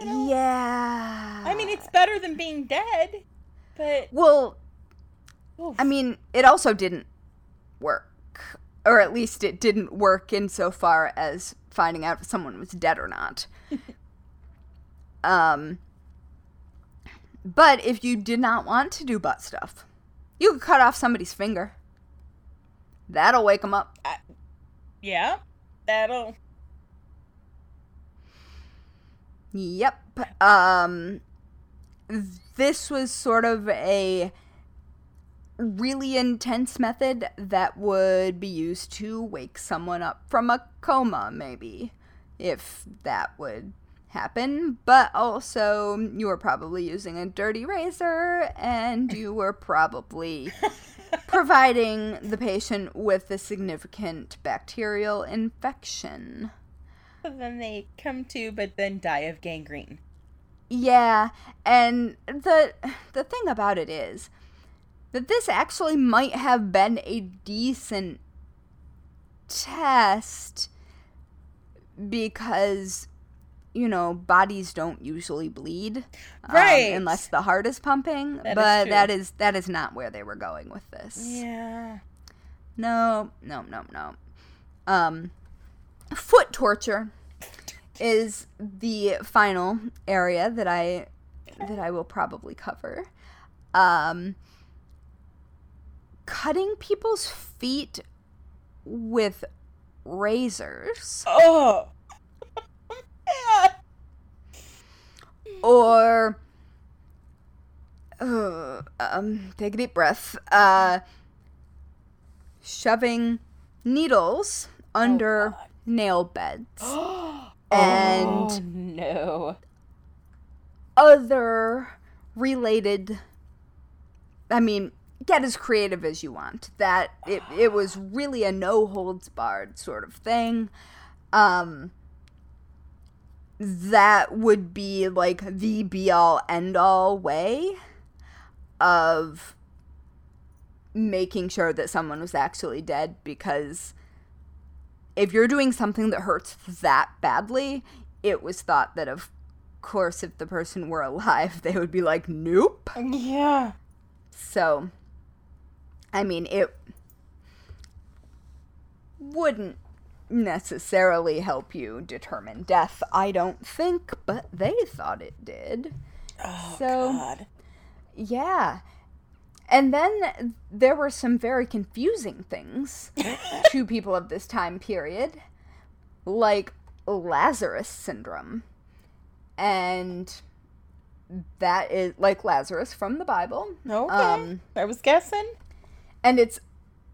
A: I,
B: yeah
A: I mean, it's better than being dead, but
B: well
A: oof.
B: I mean, it also didn't work. Or at least it didn't work insofar as finding out if someone was dead or not. *laughs* um, but if you did not want to do butt stuff, you could cut off somebody's finger. That'll wake them up.
A: yeah, that'll.
B: Yep. Um, this was sort of a really intense method that would be used to wake someone up from a coma, maybe, if that would happen. But also, you were probably using a dirty razor and *laughs* you were probably providing the patient with a significant bacterial infection.
A: Then they come to, but then die of gangrene.
B: Yeah, and the the thing about it is that this actually might have been a decent test because you know bodies don't usually bleed um,
A: Right.
B: unless the heart is pumping
A: That is
B: but
A: true.
B: that is that is not where they were going with this
A: Yeah.
B: no, no, no, no. Um, foot torture is the final area that I that I will probably cover. Um, cutting people's feet with razors
A: Oh. *laughs*
B: or uh, um, take a deep breath. Uh, shoving needles under
A: God.
B: nail beds. *gasps* *gasps*
A: oh
B: And-
A: no.
B: other related I mean, get as creative as you want. That it it was really a no holds barred sort of thing. Um that would be like the be all end all way of making sure that someone was actually dead because if you're doing something that hurts that badly, it was thought that of course if the person were alive, *laughs* they would be like, "Nope."
A: Yeah.
B: So I mean, it wouldn't necessarily help you determine death, I don't think, but they thought it did.
A: Oh
B: So-
A: God.
B: Yeah. And then there were some very confusing things *laughs* to people of this time period, like Lazarus syndrome. And that is like Lazarus from the Bible.
A: Okay.
B: Um,
A: I was guessing.
B: and it's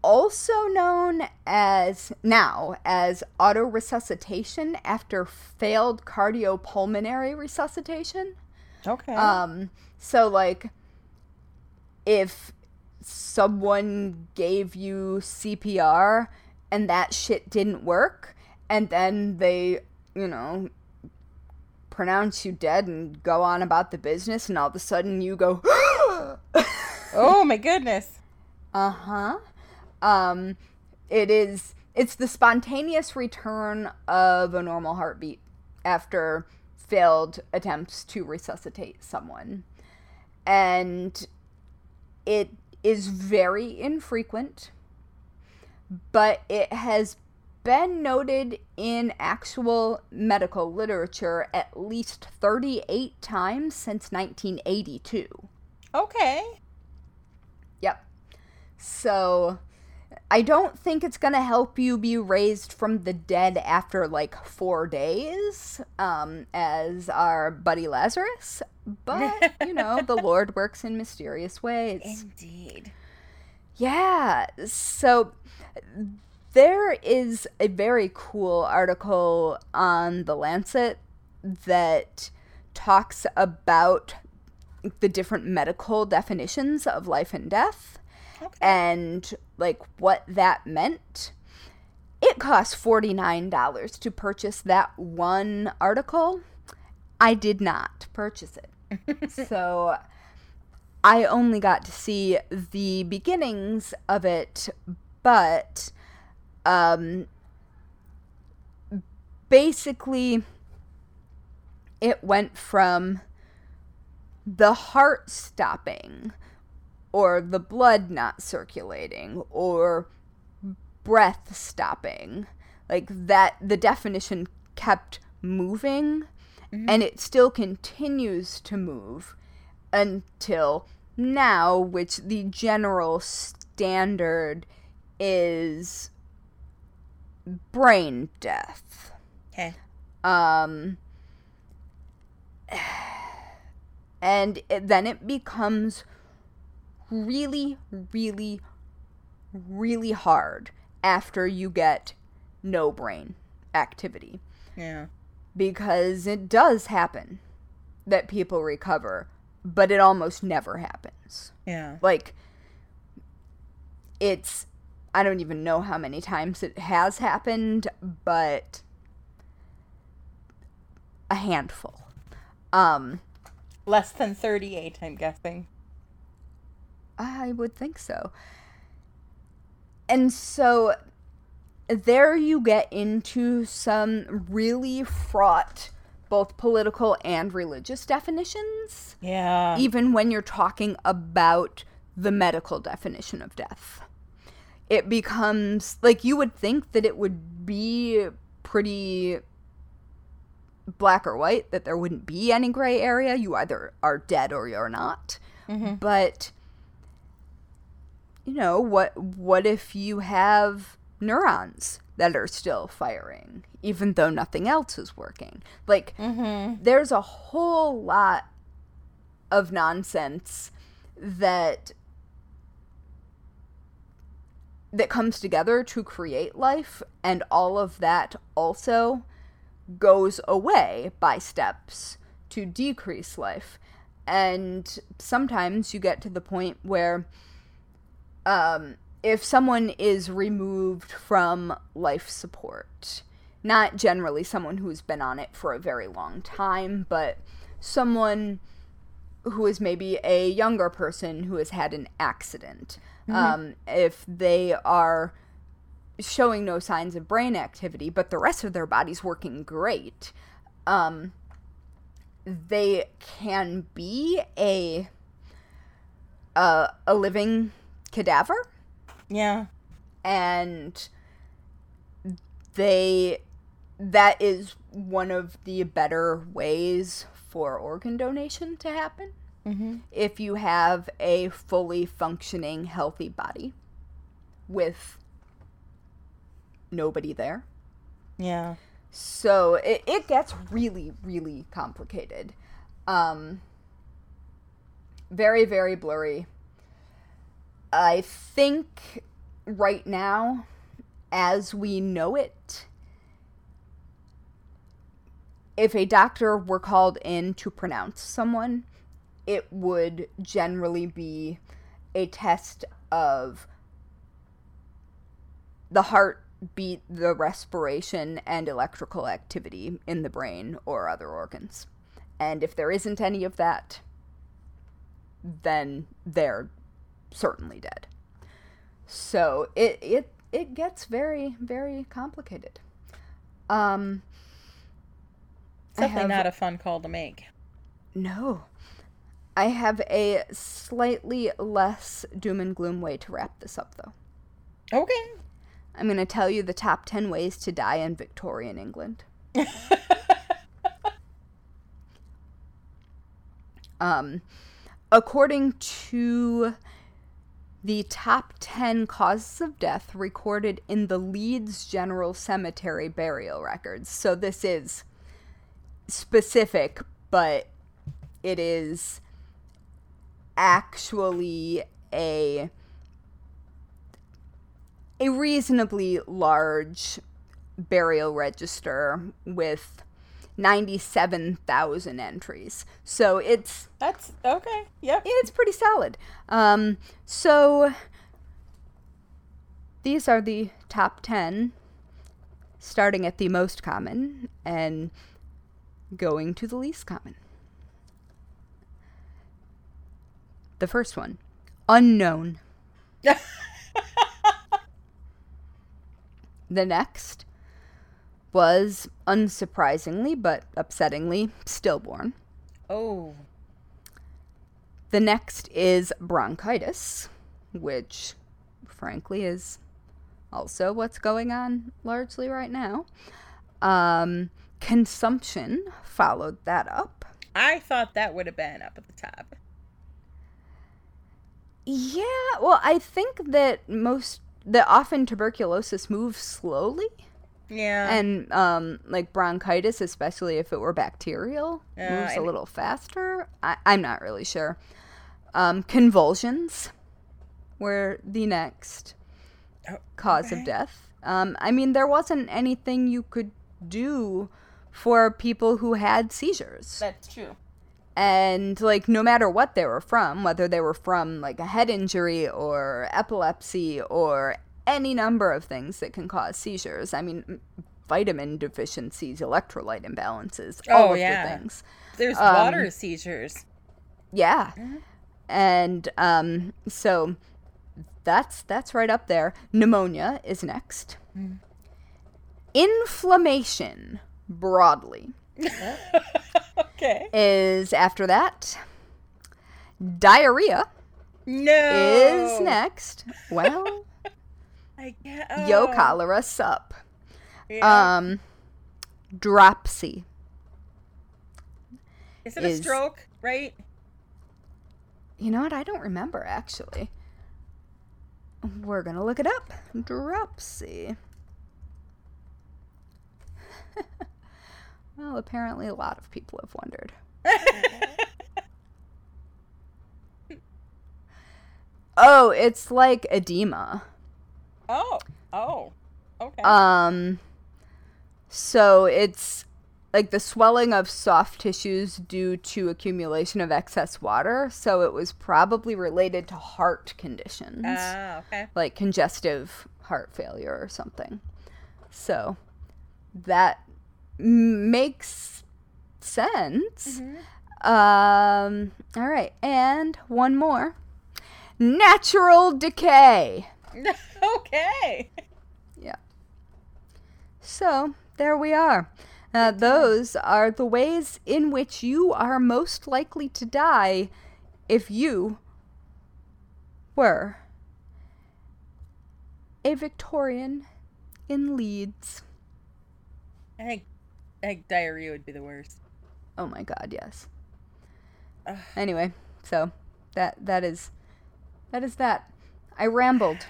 B: also known as now as autoresuscitation after failed cardiopulmonary resuscitation.
A: Okay.
B: Um, so like if someone gave you CPR and that shit didn't work, and then they, you know, pronounce you dead and go on about the business, and all of a sudden you go, *gasps*
A: oh my goodness.
B: uh huh. Um, it is. It's the spontaneous return of a normal heartbeat after failed attempts to resuscitate someone, and it is very infrequent, but it has been noted in actual medical literature at least 38 times since 1982.
A: Okay.
B: Yep. So I don't think it's going to help you be raised from the dead after like four days, um, as our buddy Lazarus. But, you know, the *laughs* Lord works in mysterious ways.
A: Indeed.
B: Yeah. So there is a very cool article on The Lancet that talks about the different medical definitions of life and death
A: Okay.
B: and like what that meant. It cost $49 to purchase that one article. I did not purchase it. *laughs* so I only got to see the beginnings of it, but um basically it went from the heart stopping or the blood not circulating or breath stopping. Like that the definition kept moving and it still continues to move until now which the general standard is brain death.
A: Okay.
B: um *sighs* and it, then it becomes really really really hard after you get no brain activity
A: Yeah.
B: because it does happen that people recover but it almost never happens
A: Yeah.
B: like it's i don't even know how many times it has happened but a handful um
A: Less than 38, I'm guessing.
B: I would think so and so there you get into some really fraught both political and religious definitions
A: Yeah.
B: even when you're talking about the medical definition of death. It becomes like you would think that it would be pretty black or white, that there wouldn't be any gray area. You either are dead or you're not.
A: Mhm.
B: But you know, what what if you have neurons that are still firing even though nothing else is working? Like
A: Mm-hmm.
B: there's a whole lot of nonsense that that comes together to create life and all of that also goes away by steps to decrease life. And sometimes you get to the point where um, if someone is removed from life support, not generally someone who's been on it for a very long time, but someone who is maybe a younger person who has had an accident. Mm-hmm. Um, if they are showing no signs of brain activity, but the rest of their body's working great, um, they can be a uh, a living cadaver.
A: Yeah.
B: And they that is one of the better ways for organ donation to happen. Mm-hmm. If you have a fully functioning, healthy body with nobody there.
A: Yeah.
B: So it, it gets really, really complicated. Um, very, very blurry. I think right now, as we know it, if a doctor were called in to pronounce someone, it would generally be a test of the heartbeat, the respiration, and electrical activity in the brain or other organs. And if there isn't any of that, then they're certainly dead. So it it it gets very very complicated. Um,
A: Definitely have, not a fun call to make.
B: No. I have a slightly less doom and gloom way to wrap this up, though.
A: Okay.
B: I'm going to tell you the top 10 ways to die in Victorian England. *laughs* um, according to the top 10 causes of death recorded in the Leeds General Cemetery burial records. So this is specific, but it is actually a a reasonably large burial register with 97,000 entries. So it's
A: That's okay. Yep.
B: It's pretty solid. Um so these are the top 10 starting at the most common and going to the least common. The first one unknown. *laughs* the next was, unsurprisingly but upsettingly, stillborn.
A: Oh.
B: The next is bronchitis, which, frankly, is also what's going on largely right now. Um, Consumption followed that up.
A: I thought that would have been up at the top.
B: Yeah, well, I think that most that often tuberculosis moves slowly.
A: Yeah.
B: And um like bronchitis, especially if it were bacterial, moves a little faster. I, I'm not really sure. Um convulsions were the next oh, cause okay. of death. Um I mean there wasn't anything you could do for people who had seizures.
A: That's true.
B: And like no matter what they were from, whether they were from like a head injury or epilepsy or any number of things that can cause seizures. I mean, vitamin deficiencies, electrolyte imbalances, all oh, of yeah. the things.
A: There's um, water seizures.
B: Yeah. Mm-hmm. And um so that's that's right up there. Pneumonia is next. Mm. Inflammation broadly. *laughs*
A: okay.
B: Is after that. Diarrhea.
A: No.
B: Is next. Well.
A: I get. Oh.
B: Yo cholera sup. Yeah. Um. Dropsy.
A: Is it is, a stroke? Right.
B: You know what? I don't remember actually. We're gonna look it up. Dropsy. *laughs* well, apparently a lot of people have wondered. *laughs* oh, it's like edema.
A: Oh, oh, okay.
B: Um, so it's like the swelling of soft tissues due to accumulation of excess water. So it was probably related to heart conditions.
A: Ah, okay.
B: Like congestive heart failure or something. So that makes sense. Um, all right. And one more natural decay. *laughs*
A: okay.
B: Yeah. So there we are. Uh, those are the ways in which you are most likely to die if you were a Victorian in Leeds.
A: I think, I think diarrhea would be the worst.
B: Oh my god, yes.
A: Ugh.
B: Anyway, so that that is that is that. I rambled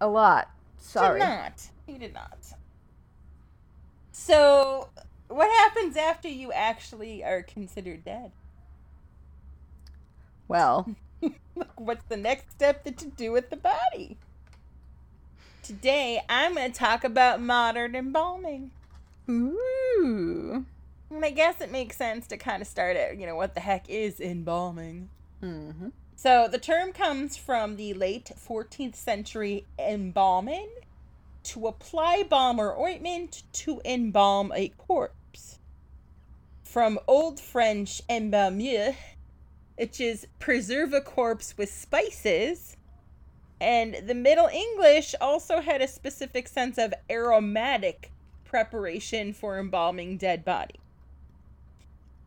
B: a lot. Sorry.
A: You did not. You did not. So, what happens after you actually are considered dead?
B: Well, *laughs*
A: What's the next step that you do with the body? Today, I'm going to talk about modern embalming.
B: ooh.
A: And I guess it makes sense to kind of start at, you know, what the heck is embalming?
B: Mhm.
A: So the term comes from the late 14th century embalming, to apply balm or ointment to embalm a corpse. From Old French embaumer, which is preserve a corpse with spices. And the Middle English also had a specific sense of aromatic preparation for embalming dead body.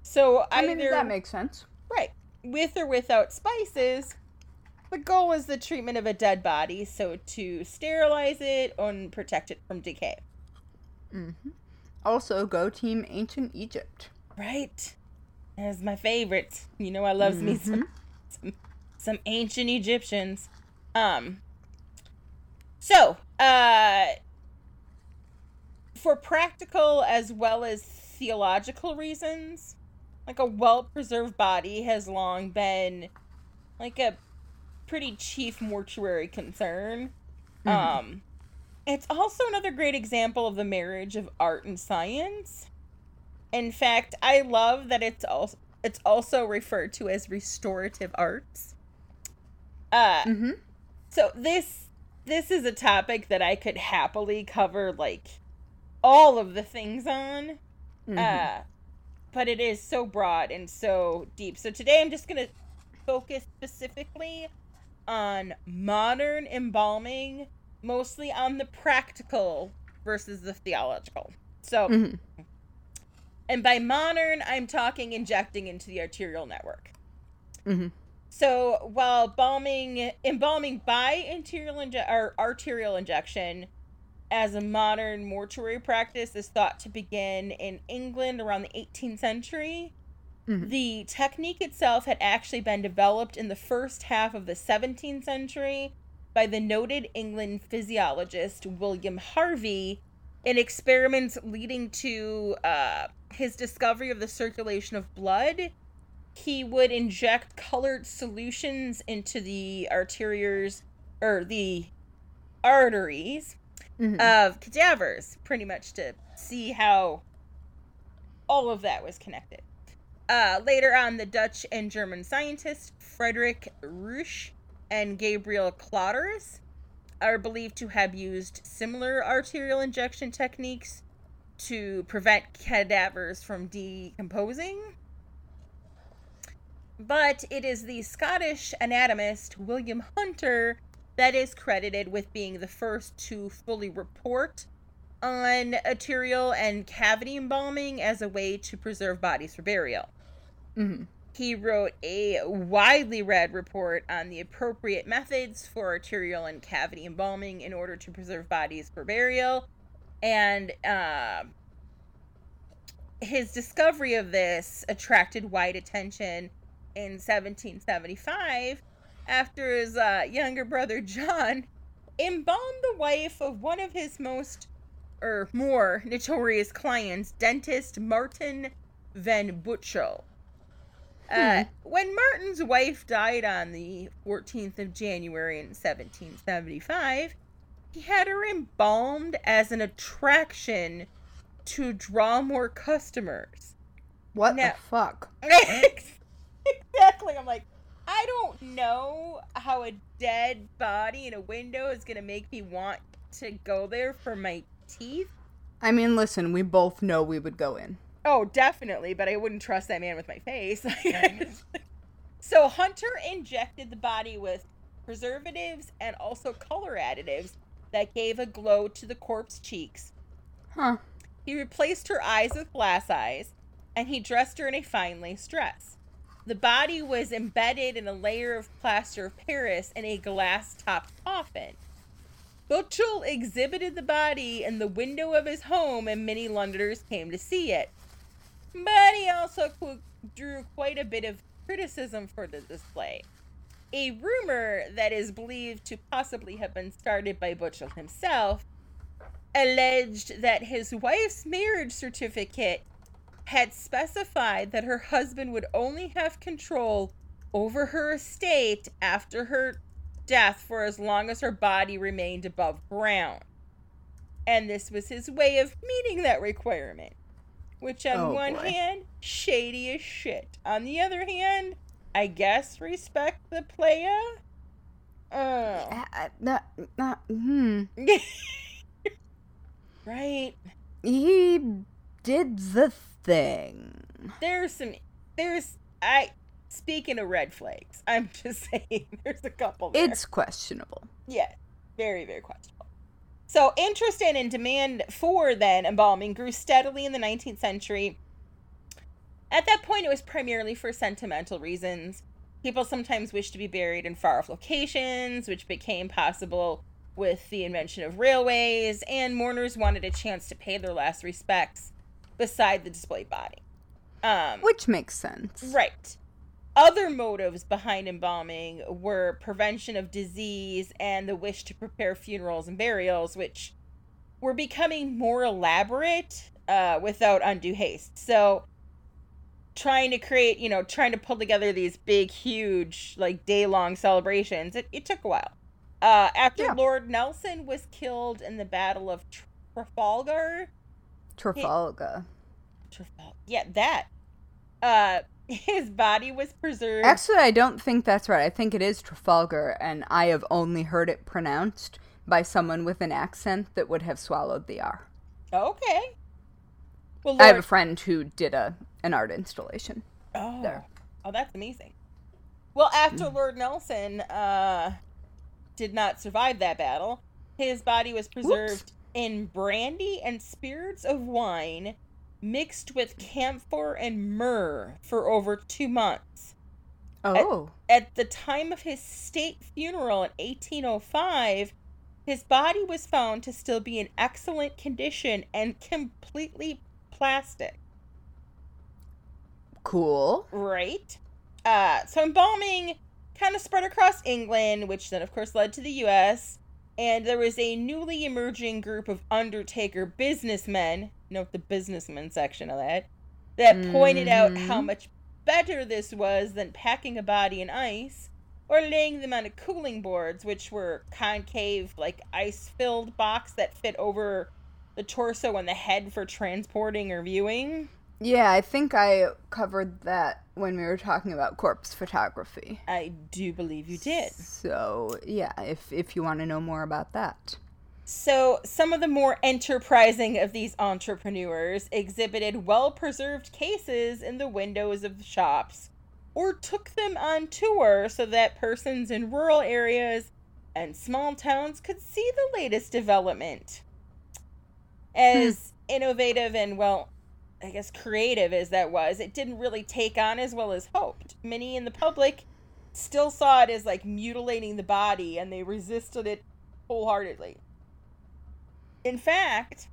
A: So
B: I
A: either
B: mean, that makes sense.
A: Right. With or without spices, the goal is the treatment of a dead body, so to sterilize it and protect it from decay.
B: Also, go team ancient Egypt.
A: Right. That's my favorite. You know I loves me some, some some ancient Egyptians. Um so, uh for practical as well as theological reasons, like a well-preserved body has long been like a pretty chief mortuary concern. Um it's also another great example of the marriage of art and science. In fact, I love that it's also it's also referred to as restorative arts. Uh
B: Mm-hmm.
A: so this this is a topic that I could happily cover like all of the things on. Uh but it is so broad and so deep. So today I'm just going to focus specifically on modern embalming, mostly on the practical versus the theological. So
B: Mhm.
A: and by modern, I'm talking injecting into the arterial network.
B: Mhm.
A: So while balming, embalming by arterial inje- or arterial injection as a modern mortuary practice is thought to begin in England around the 18th century.
B: Mhm.
A: The technique itself had actually been developed in the first half of the 17th century by the noted England physiologist William Harvey in experiments leading to uh, his discovery of the circulation of blood. He would inject colored solutions into the arterials or the arteries
B: Mhm.
A: of cadavers, pretty much to see how all of that was connected. Uh, later on, the Dutch and German scientists Frederick Ruysch and Gabriel Clauderus are believed to have used similar arterial injection techniques to prevent cadavers from decomposing. But it is the Scottish anatomist William Hunter that is credited with being the first to fully report on arterial and cavity embalming as a way to preserve bodies for burial.
B: Mhm.
A: He wrote a widely read report on the appropriate methods for arterial and cavity embalming in order to preserve bodies for burial. And uh, his discovery of this attracted wide attention in 1775 after his uh, younger brother John embalmed the wife of one of his most or more notorious clients, dentist Martin Van Butchell. Uh, when Martin's wife died on the 14th of January in 1775, he had her embalmed as an attraction to draw more customers.
B: What
A: Now-
B: the fuck? *laughs*
A: exactly. I'm like, I don't know how a dead body in a window is gonna make me want to go there for my teeth.
B: I mean, listen, we both know we would go in.
A: Oh, definitely, but I wouldn't trust that man with my face. *laughs* so Hunter injected the body with preservatives and also color additives that gave a glow to the corpse cheeks.
B: Huh.
A: He replaced her eyes with glass eyes, and he dressed her in a fine lace dress. The body was embedded in a layer of plaster of Paris in a glass topped coffin. Butchell exhibited the body in the window of his home, and many Londoners came to see it. But he also drew quite a bit of criticism for the display. A rumor that is believed to possibly have been started by Butchell himself alleged that his wife's marriage certificate had specified that her husband would only have control over her estate after her death for as long as her body remained above ground. And this was his way of meeting that requirement. Which, on
B: Oh,
A: one
B: boy.
A: hand, shady as shit. On the other hand, I guess respect the playa. Oh.
B: That, uh, hmm. *laughs*
A: right.
B: He did the thing.
A: there's some there's I speaking of red flags, *laughs* I'm just saying there's a couple there.
B: It's questionable.
A: yeah, very, very questionable. So interest in and demand for then embalming grew steadily in the 19th century. At that point, it was primarily for sentimental reasons. People sometimes wished to be buried in far off locations, which became possible with the invention of railways, and mourners wanted a chance to pay their last respects beside the displayed body. Um,
B: Which makes sense.
A: Right. Other motives behind embalming were prevention of disease and the wish to prepare funerals and burials, which were becoming more elaborate uh, without undue haste. So, trying to create, you know, trying to pull together these big, huge, like day long celebrations, it, it took a while. Uh, after
B: Yeah.
A: Lord Nelson was killed in the Battle of Trafalgar,
B: Trafalgar.
A: Trafalgar, yeah, that. Uh, *laughs* his body was preserved.
B: Actually, I don't think that's right. I think it is Trafalgar, and I have only heard it pronounced by someone with an accent that would have swallowed the R.
A: Okay. Well,
B: I have a friend who did a an art installation.
A: oh,
B: there.
A: oh, that's amazing. Well, after Lord Nelson uh, did not survive that battle, his body was preserved in brandy and spirits of wine mixed with camphor and myrrh for over two months.
B: Oh,
A: At the time of his state funeral in 1805, his body was found to still be in excellent condition and completely plastic.
B: cool.
A: Right. Uh, so embalming kind of spread across England, which then, of course, led to the U.S. And there was a newly emerging group of undertaker businessmen. Note the businessmen section of that. That pointed out how
B: Mhm.
A: much better this was than packing a body in ice or laying them on cooling boards, which were concave, like ice-filled box that fit over the torso and the head for transporting or viewing.
B: Yeah, I think I covered that when we were talking about corpse photography.
A: I do believe you did.
B: So yeah, if if you want to know more about that.
A: So, some of the more enterprising of these entrepreneurs exhibited well preserved cases in the windows of the shops or took them on tour so that persons in rural areas and small towns could see the latest development. Hmm. As innovative and, well, I guess creative as that was, it didn't really take on as well as hoped. Many in the public still saw it as like mutilating the body and they resisted it wholeheartedly. In fact,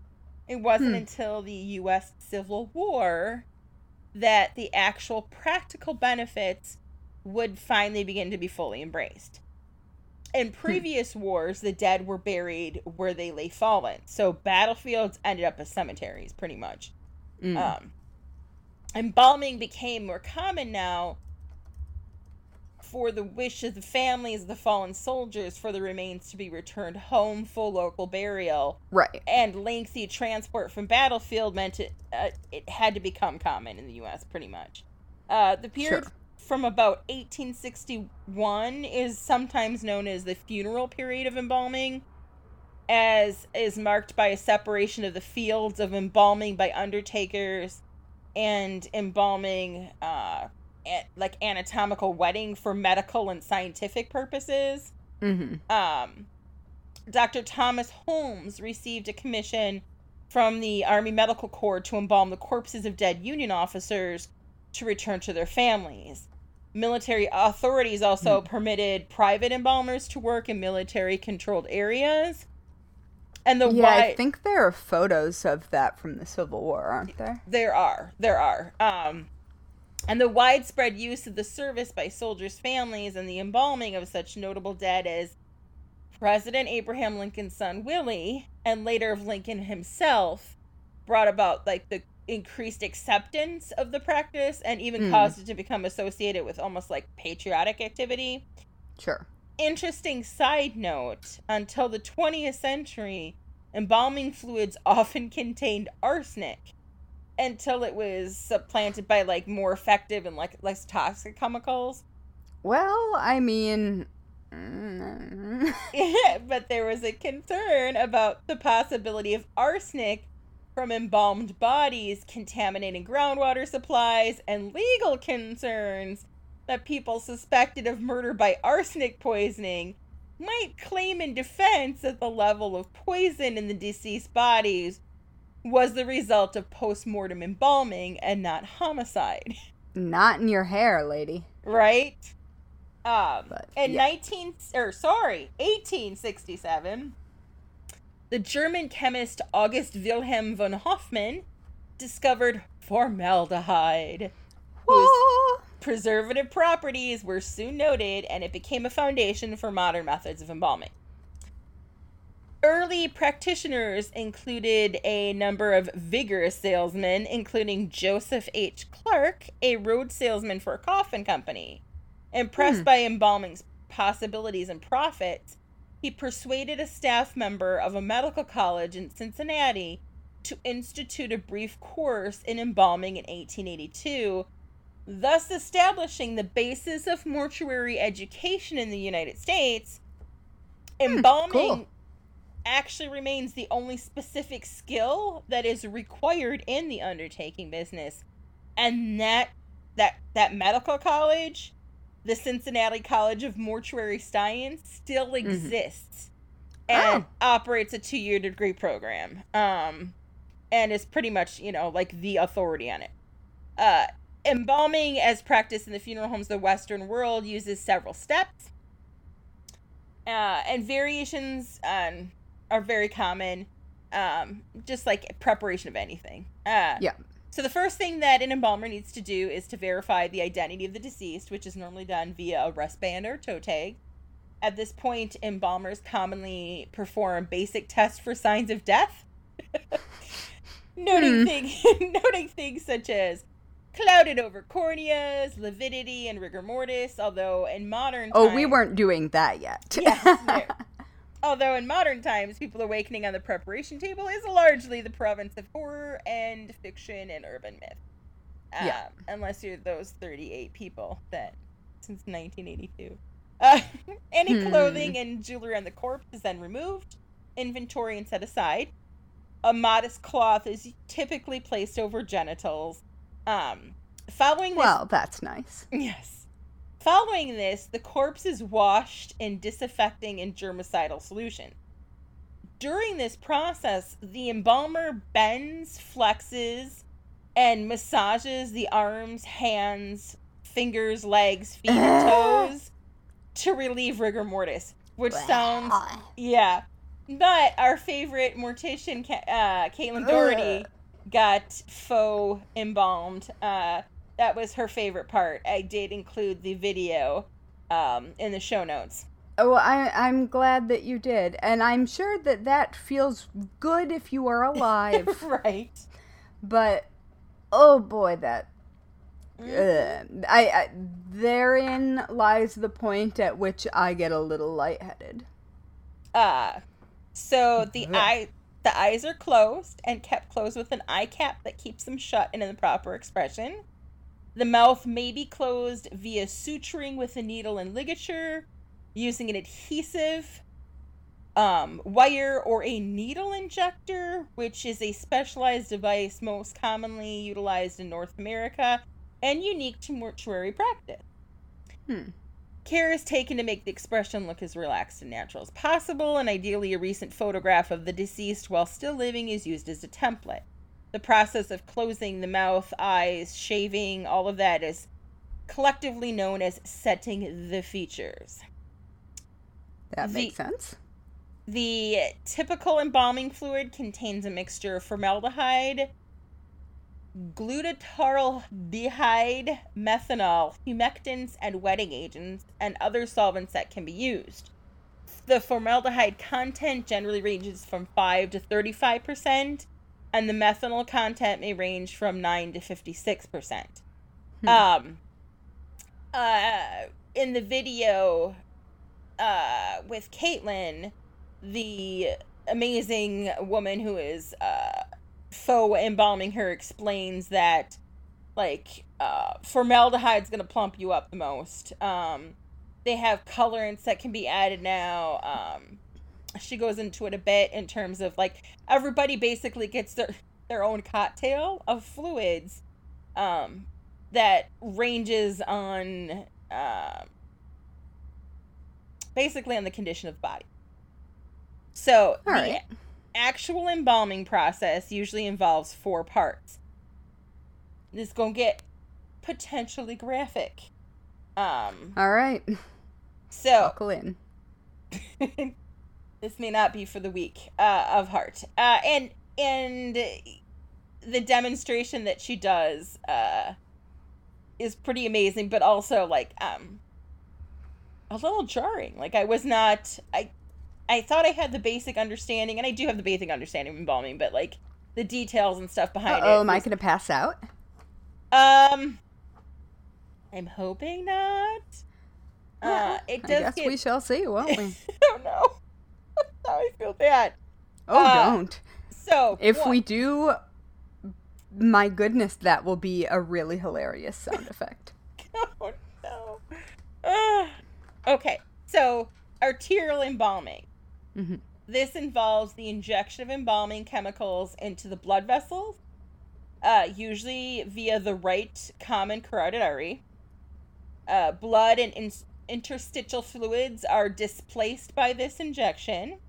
A: it wasn't
B: Hmm.
A: until the US Civil War that the actual practical benefits would finally begin to be fully embraced. In previous wars, the dead were buried where they lay fallen. So battlefields ended up as cemeteries, pretty much.
B: Mm.
A: Um, embalming became more common now for the wish of the families of the fallen soldiers for the remains to be returned home for local burial.
B: Right.
A: And lengthy transport from battlefield meant it, uh, it had to become common in the U.S. pretty much. Uh, the period
B: Sure.
A: from about 1861 is sometimes known as the funeral period of embalming, as is marked by a separation of the fields of embalming by undertakers and embalming, uh, like anatomical wetting for medical and scientific purposes.
B: Mm-hmm.
A: Um, Dr. Thomas Holmes received a commission from the Army Medical Corps to embalm the corpses of dead Union officers to return to their families. Military authorities also permitted private embalmers to work in military controlled areas. And the
B: Yeah,
A: wide,
B: I think there are photos of that from the Civil War, aren't there?
A: there are there are um and the widespread use of the service by soldiers families and the embalming of such notable dead as president abraham lincoln's son willie and later of lincoln himself brought about like the increased acceptance of the practice and even
B: Mm.
A: caused it to become associated with almost like patriotic activity
B: Sure.
A: Interesting side note until the 20th century, embalming fluids *laughs* often contained arsenic until it was supplanted by like more effective and like less toxic chemicals.
B: Well, I mean, *laughs*
A: but there was a concern about the possibility of arsenic from embalmed bodies contaminating groundwater supplies and legal concerns that people suspected of murder by arsenic poisoning might claim in defense that the level of poison in the deceased bodies was the result of post-mortem embalming and not homicide *laughs*
B: not in your hair, lady.
A: right? Um,
B: But,
A: in
B: yeah.
A: 19 or sorry, 1867, the German chemist August Wilhelm von Hofmann discovered formaldehyde.
B: Whoa.
A: Preservative properties were soon noted and it became a foundation for modern methods of embalming. Early practitioners included a number of vigorous salesmen, including Joseph H. Clark, a road salesman for a coffin company. Impressed hmm. by embalming's possibilities and profits, he persuaded a staff member of a medical college in Cincinnati to institute a brief course in embalming in 1882, thus establishing the basis of mortuary education in the United States. Embalming
B: cool.
A: actually remains the only specific skill that is required in the undertaking business. And that that that medical college, the Cincinnati College of Mortuary Science still exists and operates a 2-year degree program. Um and is pretty much, you know, like the authority on it. Uh embalming as practiced in the funeral homes of the western world uses several steps. Uh, and variations um, are very common, um, just like preparation of anything. Uh,
B: Yeah.
A: so the first thing that an embalmer needs to do is to verify the identity of the deceased, which is normally done via a wristband or toe tag. At this point, embalmers commonly perform basic tests for signs of death, *laughs* noting
B: Hmm.
A: things, *laughs* noting things such as clouded over corneas, lividity, and rigor mortis. Although in modern
B: Oh, we weren't doing that yet. *laughs*
A: Yes, no. *laughs* Although in modern times, people awakening on the preparation table is largely the province of horror and fiction and urban myth. Um,
B: Yeah.
A: Unless you're those 38 people that, since 1982. Uh, *laughs* any
B: Hmm.
A: clothing and jewelry on the corpse is then removed, inventory and set aside. A modest cloth is typically placed over genitals. Um, following this
B: well, that's nice.
A: Yes. Following this, the corpse is washed in disinfecting and germicidal solution. During this process, the embalmer bends, flexes, and massages the arms, hands, fingers, legs, feet, and *laughs* toes to relieve rigor mortis, which sounds yeah. But our favorite mortician, uh, Caitlin Doughty, got faux embalmed. Uh, that was her favorite part. I did include the video um, in the show notes.
B: Oh, I, I'm glad that you did. And I'm sure that that feels good if you are alive. *laughs*
A: right.
B: but, oh boy, that uh, I, I therein lies the point at which I get a little lightheaded.
A: Uh so the eye the eyes are closed and kept closed with an eye cap that keeps them shut and in the proper expression. The mouth may be closed via suturing with a needle and ligature, using an adhesive, um, wire, or a needle injector, which is a specialized device most commonly utilized in North America and unique to mortuary practice.
B: Hmm.
A: Care is taken to make the expression look as relaxed and natural as possible, and ideally, a recent photograph of the deceased while still living is used as a template. The process of closing the mouth, eyes, shaving, all of that is collectively known as setting the features.
B: That
A: The-
B: makes sense.
A: The typical embalming fluid contains a mixture of formaldehyde, glutaraldehyde, methanol, humectants, and wetting agents, and other solvents that can be used. The formaldehyde content generally ranges from 5 to 35%, and the methanol content may range from 9 to 56%.
B: Hmm.
A: Um, uh, in the video uh, with Caitlin, the amazing woman who is uh, faux embalming her explains that like uh, formaldehyde's gonna plump you up the most. Um, they have colorants that can be added now. Um, she goes into it a bit in terms of like everybody basically gets their their own cocktail of fluids um, that ranges on um, basically on the condition of the body. So
B: All
A: the
B: right.
A: Actual embalming process usually involves four parts. This gonna get potentially graphic. Um,
B: All right.
A: so *laughs*
B: Buckle in.
A: this may not be for the weak uh, of heart. Uh, and and the demonstration that she does uh, is pretty amazing, but also like um a little jarring. Like I was not I I thought I had the basic understanding, and I do have the basic understanding of embalming, but like the details and stuff behind
B: Oh,
A: it.
B: Oh, am I gonna pass out?
A: um, I'm hoping not. Uh, *laughs* it
B: I
A: does
B: guess
A: get.
B: we shall see, won't we? *laughs*
A: I don't know. *laughs* now I feel bad.
B: Oh,
A: Uh,
B: don't.
A: So
B: If
A: one-
B: we do, my goodness, that will be a really hilarious sound effect.
A: oh no. Ugh. okay, so arterial embalming.
B: Mhm.
A: This involves the injection of embalming chemicals into the blood vessels, uh, usually via the right common carotid artery. Uh, blood and in- interstitial fluids are displaced by this injection,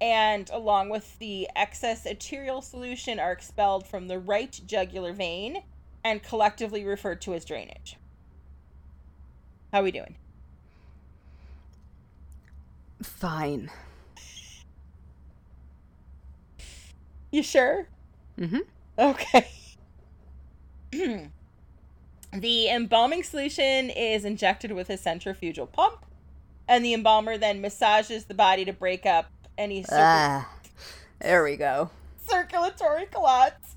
A: and along with the excess arterial solution, are expelled from the right jugular vein and collectively referred to as drainage. How are we doing?
B: Fine.
A: You sure?
B: Mm-hmm.
A: Okay. *clears throat* the embalming solution is injected with a centrifugal pump, and the embalmer then massages the body to break up any circu-
B: Ah, there we go.
A: circulatory clots.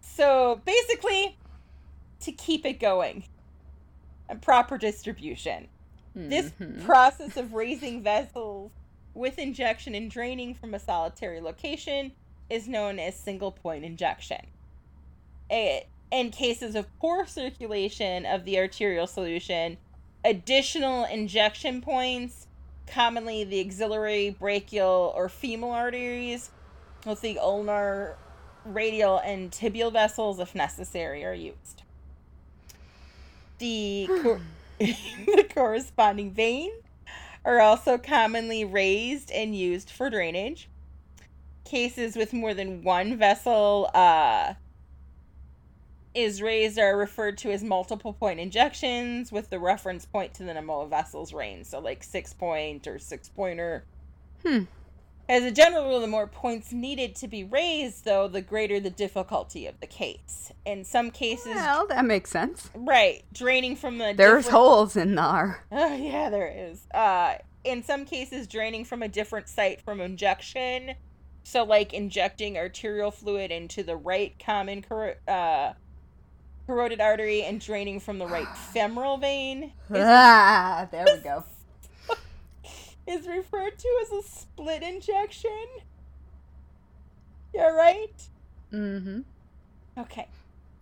A: So basically, to keep it going and proper distribution. This
B: Mhm.
A: process of raising vessels with injection and draining from a solitary location is known as single point injection. In cases of poor circulation of the arterial solution, additional injection points, commonly the axillary, brachial, or femoral arteries, with the ulnar, radial, and tibial vessels, if necessary, are used. The, cor- hmm. *laughs* the corresponding vein are also commonly raised and used for drainage. Cases with more than one vessel uh, is raised are referred to as multiple point injections with the reference point to the number of vessels range. So, like six point or six pointer.
B: Hmm.
A: As a general rule, the more points needed to be raised, though, the greater the difficulty of the case. In some cases,
B: Well, that makes sense.
A: right, draining from the
B: There's
A: different-
B: holes in there. *laughs*
A: Oh, yeah, there is. Uh, in some cases, draining from a different site from injection. So, like injecting arterial fluid into the right common cor- uh, carotid artery and draining from the right *sighs* femoral vein *sighs*
B: ah, there we go. *laughs*
A: is referred to as a split injection. Yeah, right?
B: Mm-hmm.
A: Okay.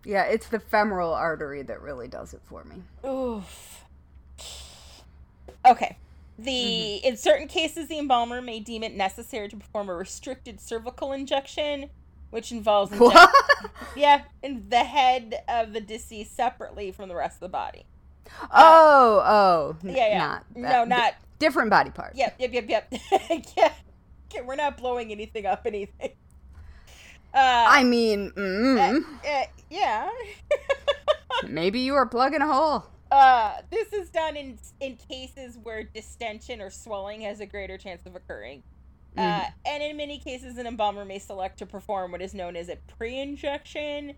B: Yeah, it's the femoral artery that really does it for me.
A: Oof. Okay. The in certain cases the embalmer may deem it necessary to perform a restricted cervical injection, which involves *laughs* inject- yeah, in the head of the deceased separately from the rest of the body.
B: Oh, oh. n-
A: Yeah, yeah.
B: Not
A: no, not
B: different body part.
A: Yep, yep, yep, yep. *laughs* yeah. Okay, we're not blowing anything up anything. Uh,
B: I mean, mm,
A: uh, yeah. *laughs*
B: maybe you are plugging a hole.
A: Uh, this is done in in cases where distension or swelling has a greater chance of occurring. Uh,
B: Mhm.
A: and in many cases, an embalmer may select to perform what is known as a pre-injection.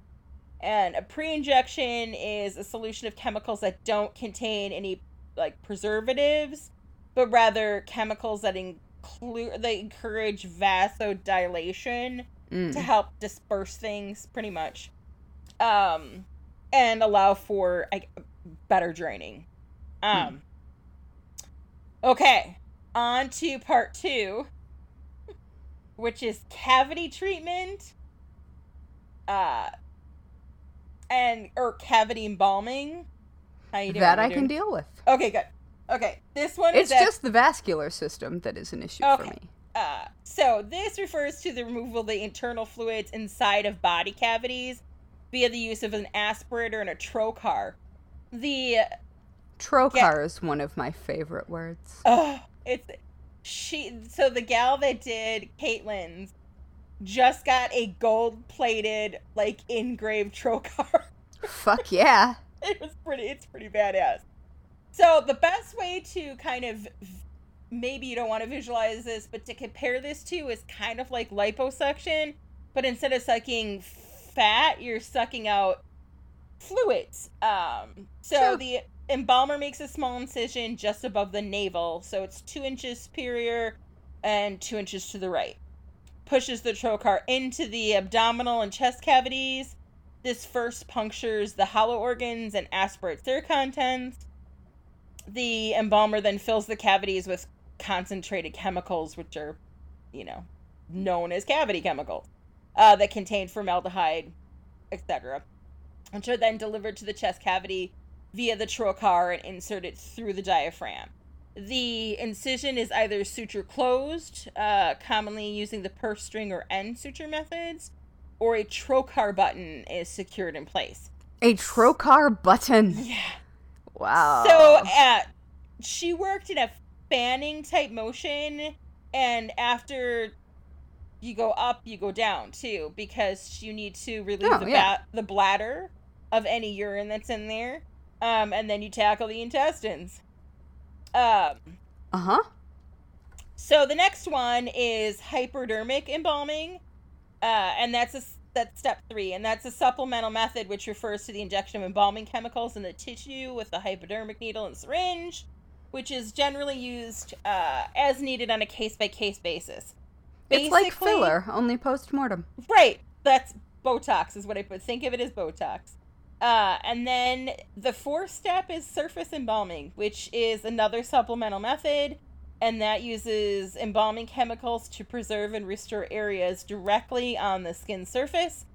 A: And a pre-injection is a solution of chemicals that don't contain any like preservatives, but rather chemicals that include that encourage vasodilation
B: Mm.
A: to help disperse things pretty much um and allow for like better draining um okay on to part two which is cavity treatment uh and or cavity embalming how you doing
B: That
A: You
B: I can deal with.
A: okay good okay this one
B: It's
A: at-
B: just the vascular system that is an issue for
A: Okay.
B: me.
A: Uh, so this refers to the removal of the internal fluids inside of body cavities via the use of an aspirator and a trocar. The
B: Trocar is one of my favorite words.
A: uh, it's she. So the gal that did Caitlin's just got a gold plated like engraved trocar.
B: Fuck yeah. *laughs*
A: it was pretty. It's pretty badass. So the best way to kind of maybe you don't want to visualize this, but to compare this to is kind of like liposuction, but instead of sucking fat, you're sucking out fluids. Um, so
B: Sure.
A: the embalmer makes a small incision just above the navel, so it's two inches superior and two inches to the right. Pushes the trocar into the abdominal and chest cavities. This first punctures the hollow organs and aspirates their contents. The embalmer then fills the cavities with concentrated chemicals, which are, you know, known as cavity chemicals, uh, that contain formaldehyde, etc., which are then delivered to the chest cavity via the trocar and inserted through the diaphragm. The incision is either suture closed, uh, commonly using the purse string or end suture methods, or a trocar button is secured in place.
B: A trocar button. *laughs*
A: Yeah.
B: Wow.
A: So uh, she worked in a fanning type motion, and after you go up, you go down too, because you need to relieve
B: Oh,
A: the,
B: yeah.
A: ba- the bladder of any urine that's in there, um, and then you tackle the intestines. Um,
B: uh huh.
A: so the next one is hypodermic embalming, uh, and that's a that's step three, and that's a supplemental method which refers to the injection of embalming chemicals in the tissue with a hypodermic needle and syringe, which is generally used uh, as needed on a case by case basis.
B: It's like filler, only post mortem.
A: Right. That's Botox is what I put. Think of it as Botox. Uh, and then the fourth step is surface embalming, which is another supplemental method, and that uses embalming chemicals to preserve and restore areas directly on the skin surface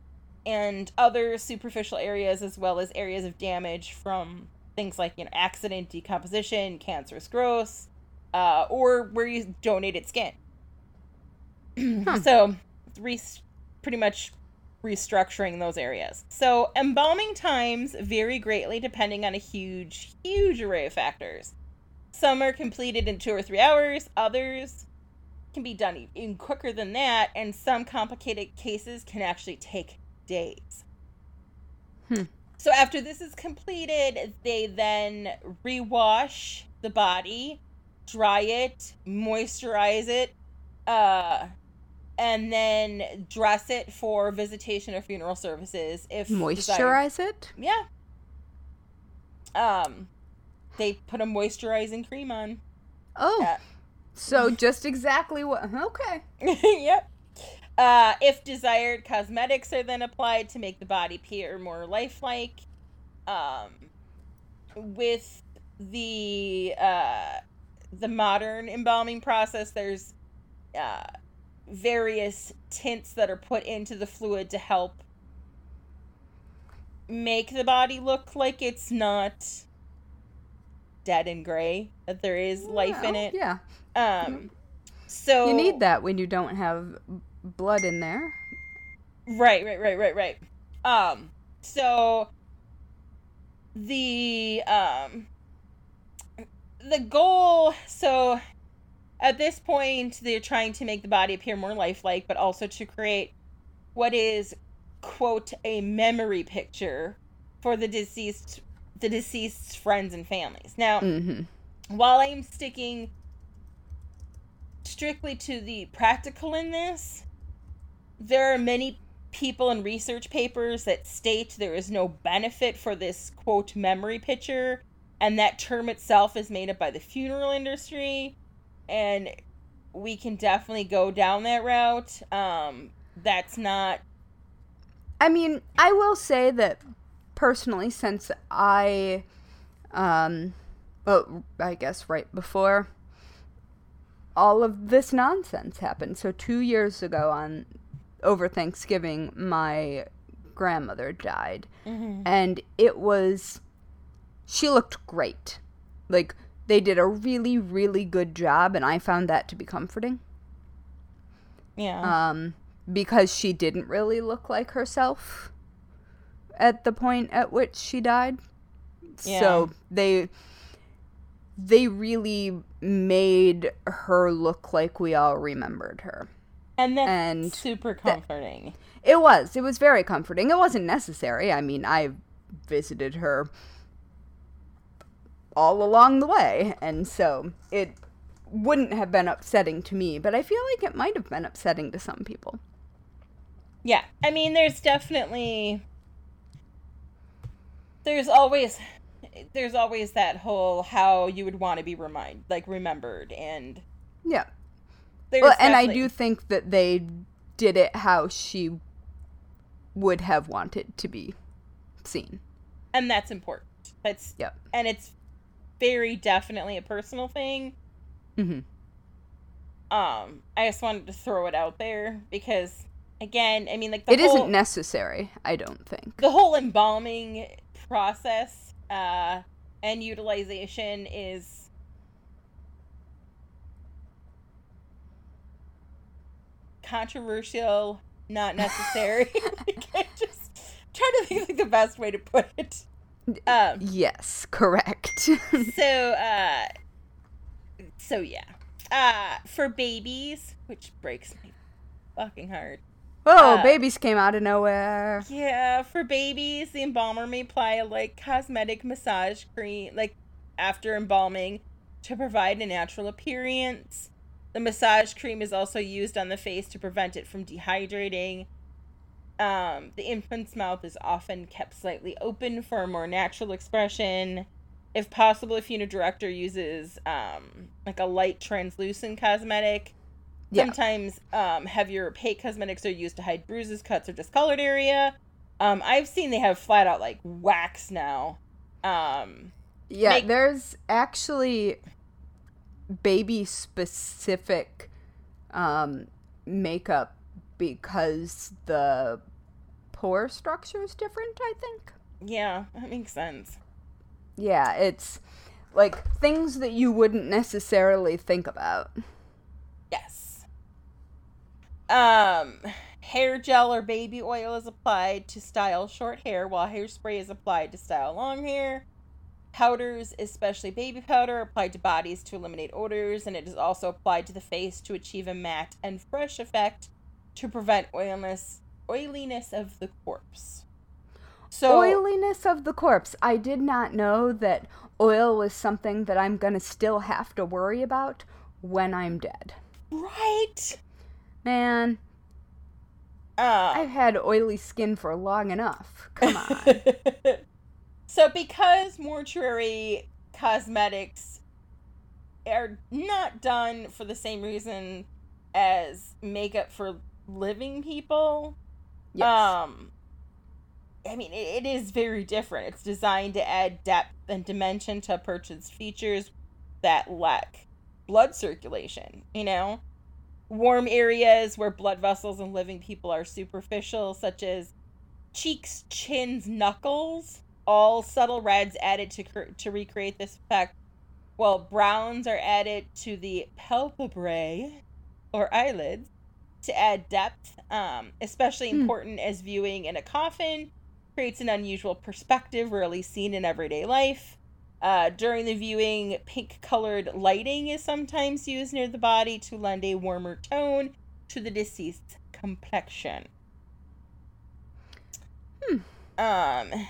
A: and other superficial areas as well as areas of damage from things like you know accident, decomposition, cancerous growth, uh, or where you donated skin. *clears throat* So, re- pretty much restructuring those areas. So, embalming times vary greatly depending on a huge, huge array of factors. Some are completed in two or three hours, others can be done even quicker than that, and some complicated cases can actually take days.
B: Hmm.
A: So, after this is completed, they then rewash the body, dry it, moisturize it, uh, and then dress it for visitation or funeral services if desired.
B: Moisturize it?
A: Yeah. Um, they put a moisturizing cream on.
B: Oh.
A: Yeah.
B: So just exactly what. Okay. *laughs*
A: yep. Uh, if desired, cosmetics are then applied to make the body appear more lifelike. um with the uh the modern embalming process there's uh various tints that are put into the fluid to help make the body look like it's not dead and gray that there is life in it
B: Yeah.
A: um so
B: You need that when you don't have blood in there.
A: Right, right, right, right, right. Um, so the um the goal so at this point they're trying to make the body appear more lifelike but also to create what is quote a memory picture for the deceased the deceased's friends and families. Now
B: hmm
A: while I'm sticking strictly to the practical in this, there are many people and research papers that state there is no benefit for this quote memory picture, and that term itself is made up by the funeral industry, and we can definitely go down that route. Um, that's not
B: I mean, I will say that personally, since I, um, well, I guess right before all of this nonsense happened. So two years ago, on over Thanksgiving, my grandmother died, and it was she looked great. Like they did a really, really good job, and I found that to be comforting.
A: yeah.
B: um, because she didn't really look like herself at the point at which she died.
A: Yeah.
B: So they they really made her look like we all remembered her.
A: and that's
B: and
A: super comforting.
B: It was. It was very comforting. It wasn't necessary. I mean, I visited her all along the way, and so it wouldn't have been upsetting to me, but I feel like it might have been upsetting to some people.
A: Yeah, I mean, there's definitely there's always there's always that whole how you would want to be remind like remembered and
B: Yeah.
A: there's
B: Well, and I do think that they did it how she would have wanted to be seen.
A: and that's important. That's
B: Yep.
A: and it's very definitely a personal thing.
B: hmm
A: Um, I just wanted to throw it out there because again, I mean, like the
B: It
A: whole
B: isn't necessary, I don't think.
A: the whole embalming process uh, and utilization is controversial, not necessary. *laughs* *laughs* I just trying to think like the best way to put it. Um,
B: Yes, correct. *laughs*
A: so, uh, so yeah, uh, for babies, which breaks my fucking heart.
B: oh,
A: uh,
B: babies came out of nowhere.
A: Yeah, for babies, the embalmer may apply a like cosmetic massage cream, like after embalming, to provide a natural appearance. The massage cream is also used on the face to prevent it from dehydrating. Um, the infant's mouth is often kept slightly open for a more natural expression. If possible, If a funeral director uses um, like a light translucent cosmetic.
B: Yeah.
A: Sometimes um, heavier opaque cosmetics are used to hide bruises, cuts, or discolored area. Um, I've seen they have flat out like wax now. Um,
B: Yeah,
A: make-
B: there's actually baby specific um, makeup because the pore structure is different, I think.
A: yeah, that makes sense.
B: Yeah, it's like things that you wouldn't necessarily think about.
A: Yes. Um, hair gel or baby oil is applied to style short hair, while hairspray is applied to style long hair. Powders, especially baby powder, are applied to bodies to eliminate odors, and it is also applied to the face to achieve a matte and fresh effect to prevent oiliness oiliness of the corpse. So
B: Oiliness of the corpse. I did not know that oil was something that I'm gonna still have to worry about when I'm dead.
A: right.
B: Man,
A: Uh,
B: I've had oily skin for long enough. Come on. *laughs*
A: so because mortuary cosmetics are not done for the same reason as makeup for living people
B: yes.
A: um I mean, it, it is very different. It's designed to add depth and dimension to person's features that lack blood circulation, you know? Warm areas where blood vessels and living people are superficial, such as cheeks, chins, knuckles, all subtle reds added to, to recreate this effect, while browns are added to the palpebrae or eyelids to add depth, um, especially hmm. important as viewing in a coffin creates an unusual perspective rarely seen in everyday life. Uh, during the viewing, pink colored lighting is sometimes used near the body to lend a warmer tone to the deceased's complexion. Hmm. Um,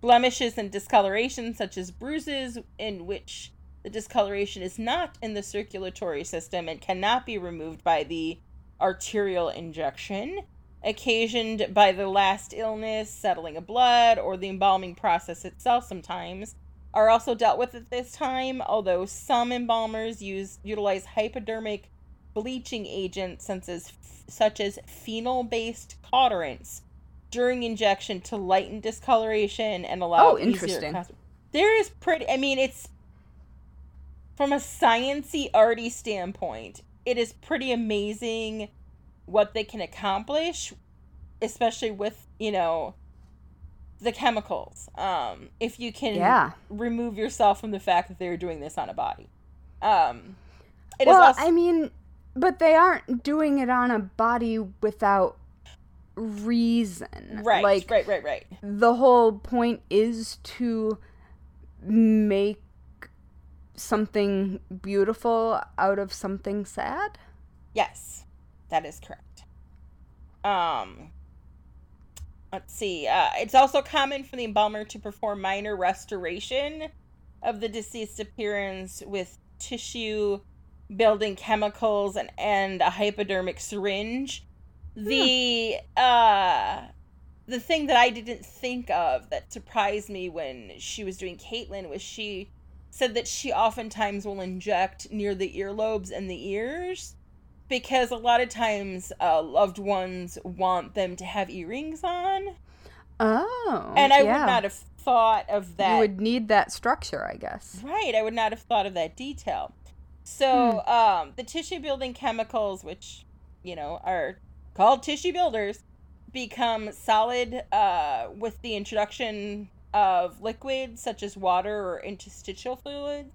A: blemishes and discoloration, such as bruises, in which the discoloration is not in the circulatory system and cannot be removed by the arterial injection, occasioned by the last illness, settling of blood, or the embalming process itself sometimes, are also dealt with at this time, although some embalmers use utilize hypodermic bleaching agents such as, such as phenol-based cauterants during injection to lighten discoloration and allow
B: oh, interesting.
A: there is pretty I mean it's from a sciency arty standpoint, it is pretty amazing what they can accomplish, especially with, you know, the chemicals. Um, if you can
B: yeah.
A: remove yourself from the fact that they're doing this on a body. Um,
B: well, also- I mean, but they aren't doing it on a body without reason.
A: Right, like, right, right, right.
B: The whole point is to make something beautiful out of something sad?
A: Yes. That is correct. Um, let's see. Uh, it's also common for the embalmer to perform minor restoration of the deceased appearance with tissue building chemicals and, and a hypodermic syringe. The hmm. uh the thing that I didn't think of that surprised me when she was doing Caitlin was she said that she oftentimes will inject near the earlobes and the ears because a lot of times uh, loved ones want them to have earrings on.
B: Oh.
A: And I yeah. would not have thought of that.
B: You would need that structure, I guess.
A: Right. I would not have thought of that detail. So, hmm. um, the tissue building chemicals, which, you know, are called tissue builders, become solid uh, with the introduction of liquids such as water or interstitial fluids.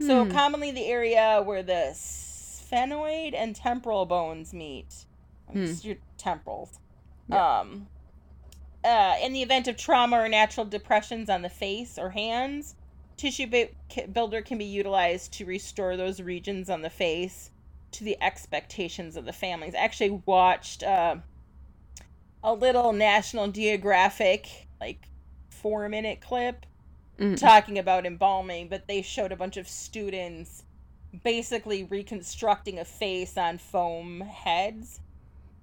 A: So, hmm. commonly the area where the sphenoid and temporal bones meet. Hmm. Your temporals. Um, uh, in the event of trauma or natural depressions on the face or hands, tissue builder can be utilized to restore those regions on the face to the expectations of the families. I actually watched uh, a little National Geographic, like four minute clip, mm. talking about embalming, but they showed a bunch of students basically reconstructing a face on foam heads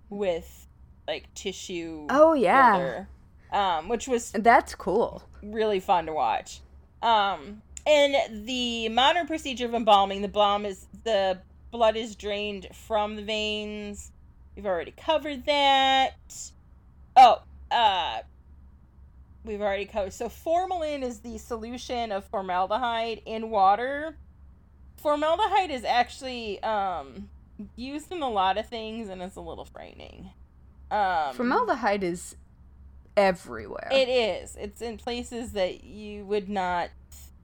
A: with like tissue.
B: Oh yeah. Builder,
A: um, which was
B: that's cool.
A: Really fun to watch. Um, and the modern procedure of embalming, the balm is the blood is drained from the veins. We've already covered that. Oh, uh, we've already covered. So formalin is the solution of formaldehyde in water formaldehyde is actually um used in a lot of things and it's a little frightening. Um,
B: formaldehyde is everywhere.
A: It is. It's in places that you would not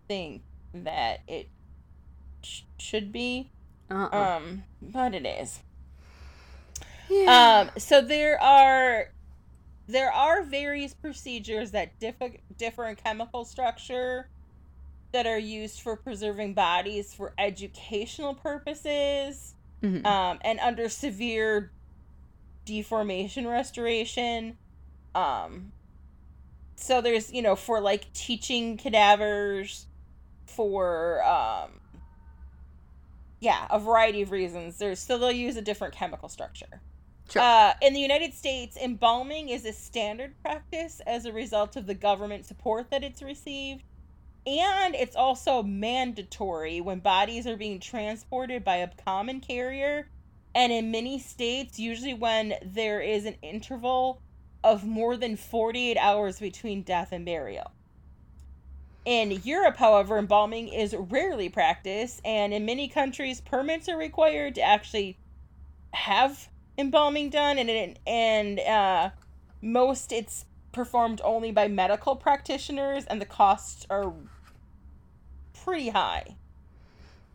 A: think that it sh- should be. Uh-uh. Um, but it is. Yeah. Um, so there are there are various procedures that differ differ in chemical structure that are used for preserving bodies for educational purposes mm-hmm. um, and under severe deformation restoration. Um, so there's, you know, for like teaching cadavers, for, um, yeah, a variety of reasons. There's so they'll use a different chemical structure. Sure. Uh, in the United States, embalming is a standard practice as a result of the government support that it's received and it's also mandatory when bodies are being transported by a common carrier and in many states usually when there is an interval of more than 48 hours between death and burial. In Europe, however, embalming is rarely practiced, and in many countries, permits are required to actually have embalming done, and it, and uh, most it's performed only by medical practitioners, and the costs are pretty high.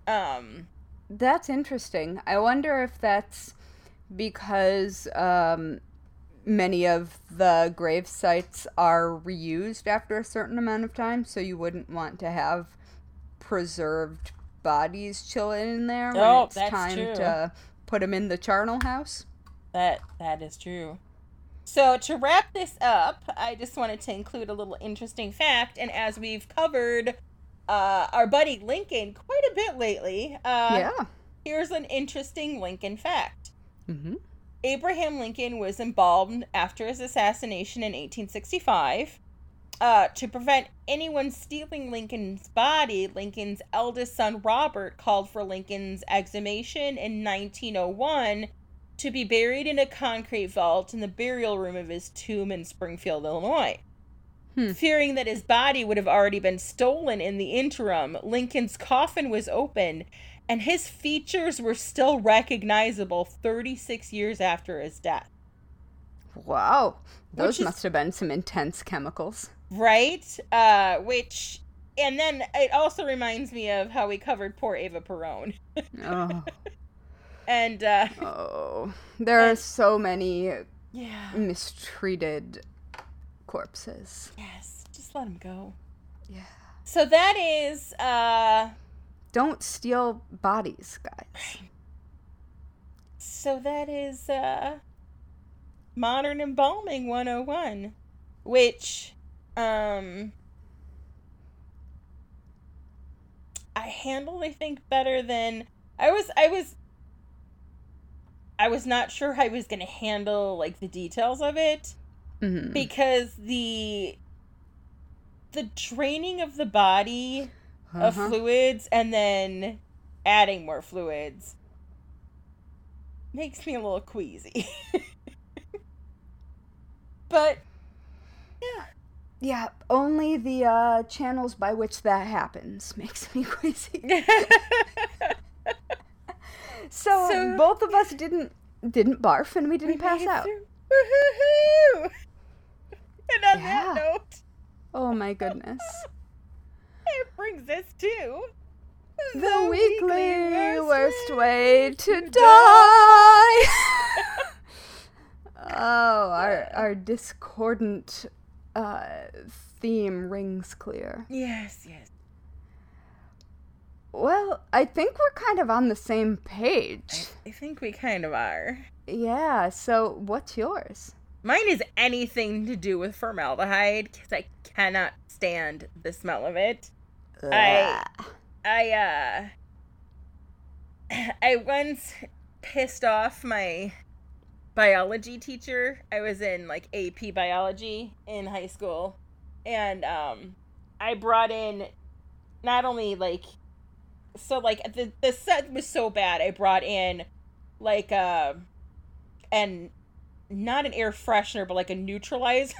A: Um,
B: That's interesting. I wonder if that's because um, many of the grave sites are reused after a certain amount of time, so you wouldn't want to have preserved bodies chilling in there when
A: Oh,
B: it's
A: that's
B: time
A: true.
B: to put them in the charnel house.
A: That that is true. So to wrap this up, I just wanted to include a little interesting fact, and as we've covered uh, our buddy Lincoln quite a bit lately, uh,
B: yeah.
A: here's an interesting Lincoln fact.
B: Mm-hmm.
A: Abraham Lincoln was embalmed after his assassination in 1865. Uh, to prevent anyone stealing Lincoln's body, Lincoln's eldest son Robert called for Lincoln's exhumation in 1901 to be buried in a concrete vault in the burial room of his tomb in Springfield, Illinois.
B: Hmm.
A: Fearing that his body would have already been stolen in the interim, Lincoln's coffin was opened and his features were still recognizable 36 years after his death.
B: Wow. Those
A: is-
B: must have been some intense chemicals.
A: Right? Uh, which, and then it also reminds me of how we covered poor Eva Perón.
B: Oh. *laughs*
A: And, uh,
B: oh. There are so many
A: yeah.
B: mistreated corpses.
A: Yes, just let them go.
B: Yeah.
A: So that is, uh,
B: Don't steal bodies, guys.
A: so that is, uh, Modern Embalming 101, which, um, I handled, I think, better than I was. I was. I was not sure I was going to handle like the details of it
B: Mm-hmm.
A: because the the draining of the body of
B: Uh-huh.
A: fluids and then adding more fluids makes me a little queasy. *laughs* but yeah,
B: Yeah, only the uh, channels by which that happens makes me *laughs* queasy. *laughs* So,
A: So-
B: both of us didn't didn't barf and we didn't
A: We
B: pass out.
A: Woo-hoo-hoo. And on
B: Yeah.
A: that note,
B: Oh my goodness. *laughs*
A: it brings us to
B: The, weekly worst,
A: way
B: way to die. *laughs* oh, our our discordant uh, theme rings clear.
A: Yes, yes.
B: Well, I think we're kind of on the same page.
A: I think we kind of are.
B: Yeah, so what's yours?
A: Mine is anything to do with formaldehyde because I cannot stand the smell of it. I- I uh *clears throat* I once pissed off my biology teacher. I was in like AP biology in high school and um I brought in not only like so like the the set was so bad I brought in like uh and not an air freshener but like a neutralizer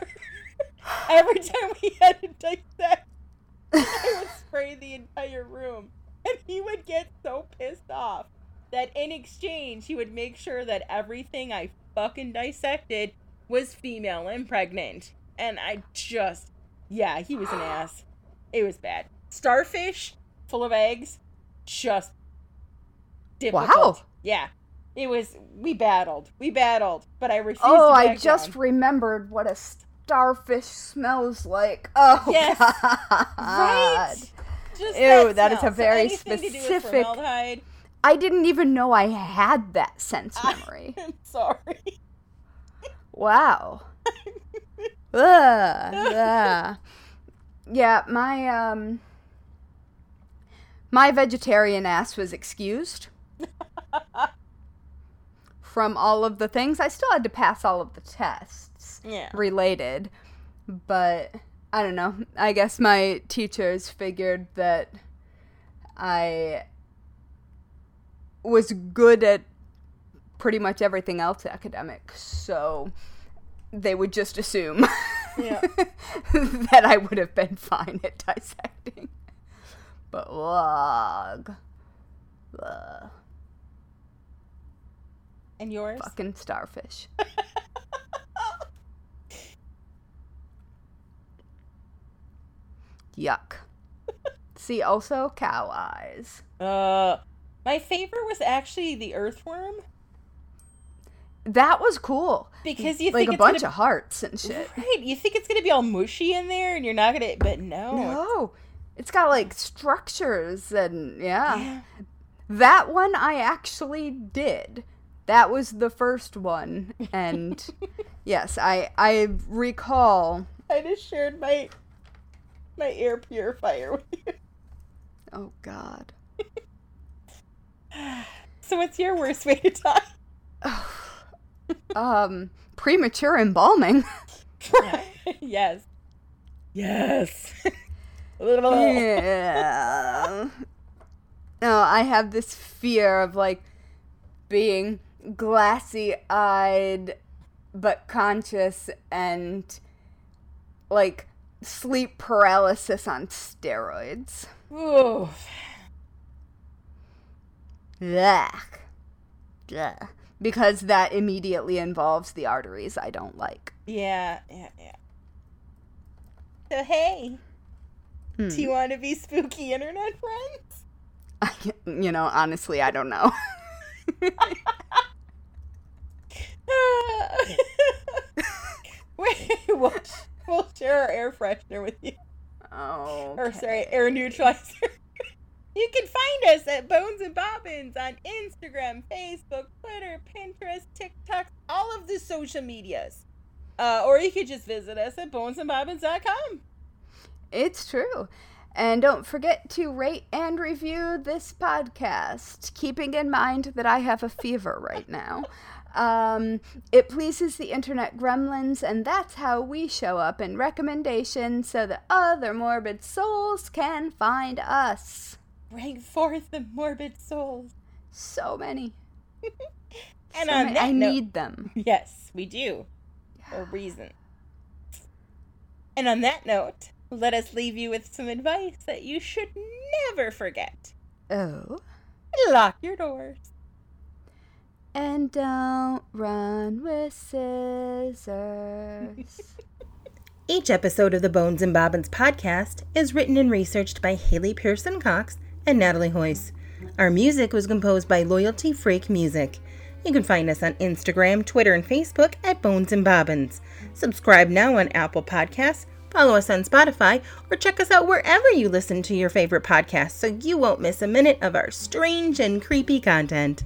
A: *laughs* every time we had to dissect I would *laughs* spray the entire room. And he would get so pissed off that in exchange, he would make sure that everything I fucking dissected was female and pregnant. And I just, yeah, he was an ass. It was bad. Starfish full of eggs, just difficult.
B: Wow.
A: Yeah. It was, we battled. We battled. But I refused
B: Oh, I just remembered what a starfish smells like. Oh,
A: Yes. *laughs*
B: God.
A: Right? Just
B: Ew, that is a.
A: So
B: very
A: with
B: specific- I didn't even know I had that sense memory. *laughs*
A: I'm sorry.
B: Wow. *laughs* Ugh, yeah. Yeah, my um my vegetarian ass was excused *laughs* from all of the things. I still had to pass all of the tests
A: Yeah.
B: related, but I don't know. I guess my teachers figured that I was good at pretty much everything else academic. So they would just assume
A: Yeah. *laughs*
B: that I would have been fine at dissecting. But ugh. Ugh.
A: And yours?
B: Fucking starfish. *laughs* Yuck. See, also cow eyes.
A: Uh, my favorite was actually the earthworm
B: That was cool.
A: because you
B: like
A: think
B: a bunch
A: gonna,
B: of hearts and shit.
A: right. You think it's gonna be all mushy in there, and you're not gonna. But no.
B: No. It's got like structures and yeah.
A: Yeah.
B: That one I actually did. That was the first one and *laughs* yes, I I recall
A: I just shared my my air purifier with you.
B: Oh god. *laughs*
A: So what's your worst way to die? *sighs*
B: Um premature embalming. *laughs*
A: yes. Yes.
B: Yeah. No, I have this fear of like being glassy eyed but conscious and like sleep paralysis on steroids.
A: Ooh.
B: Yuck. Ugh. Because that immediately involves the arteries I don't like.
A: Yeah, yeah, yeah. So hey,
B: Hmm.
A: do you want to be spooky internet friends? *laughs*
B: you know, honestly, I don't know. *laughs*
A: Wait, we'll, we'll share our air freshener with you.
B: oh.
A: Or sorry, air neutralizer. *laughs* you can find us at Bones and Bobbins on Instagram, Facebook, Twitter, Pinterest, TikTok, all of the social medias. Uh, or you could just visit us at bonesandbobbins.com.
B: It's true. And don't forget to rate and review this podcast, keeping in mind that I have a fever right now. Um, it pleases the internet gremlins, and that's how we show up in recommendations so that other morbid souls can find us.
A: Bring forth the morbid souls.
B: So many. *laughs*
A: And
B: So
A: on
B: many.
A: that
B: I
A: note,
B: need them.
A: yes, we do. For a reason. And on that note, let us leave you with some advice that you should never forget.
B: Oh.
A: Lock your doors.
B: And don't run with scissors. *laughs*
A: Each episode of the Bones and Bobbins podcast is written and researched by Haley Pearson Cox and Natalie Hoyce. Our music was composed by Loyalty Freak Music. You can find us on Instagram, Twitter, and Facebook at Bones and Bobbins. Subscribe now on Apple Podcasts, follow us on Spotify, or check us out wherever you listen to your favorite podcasts so you won't miss a minute of our strange and creepy content.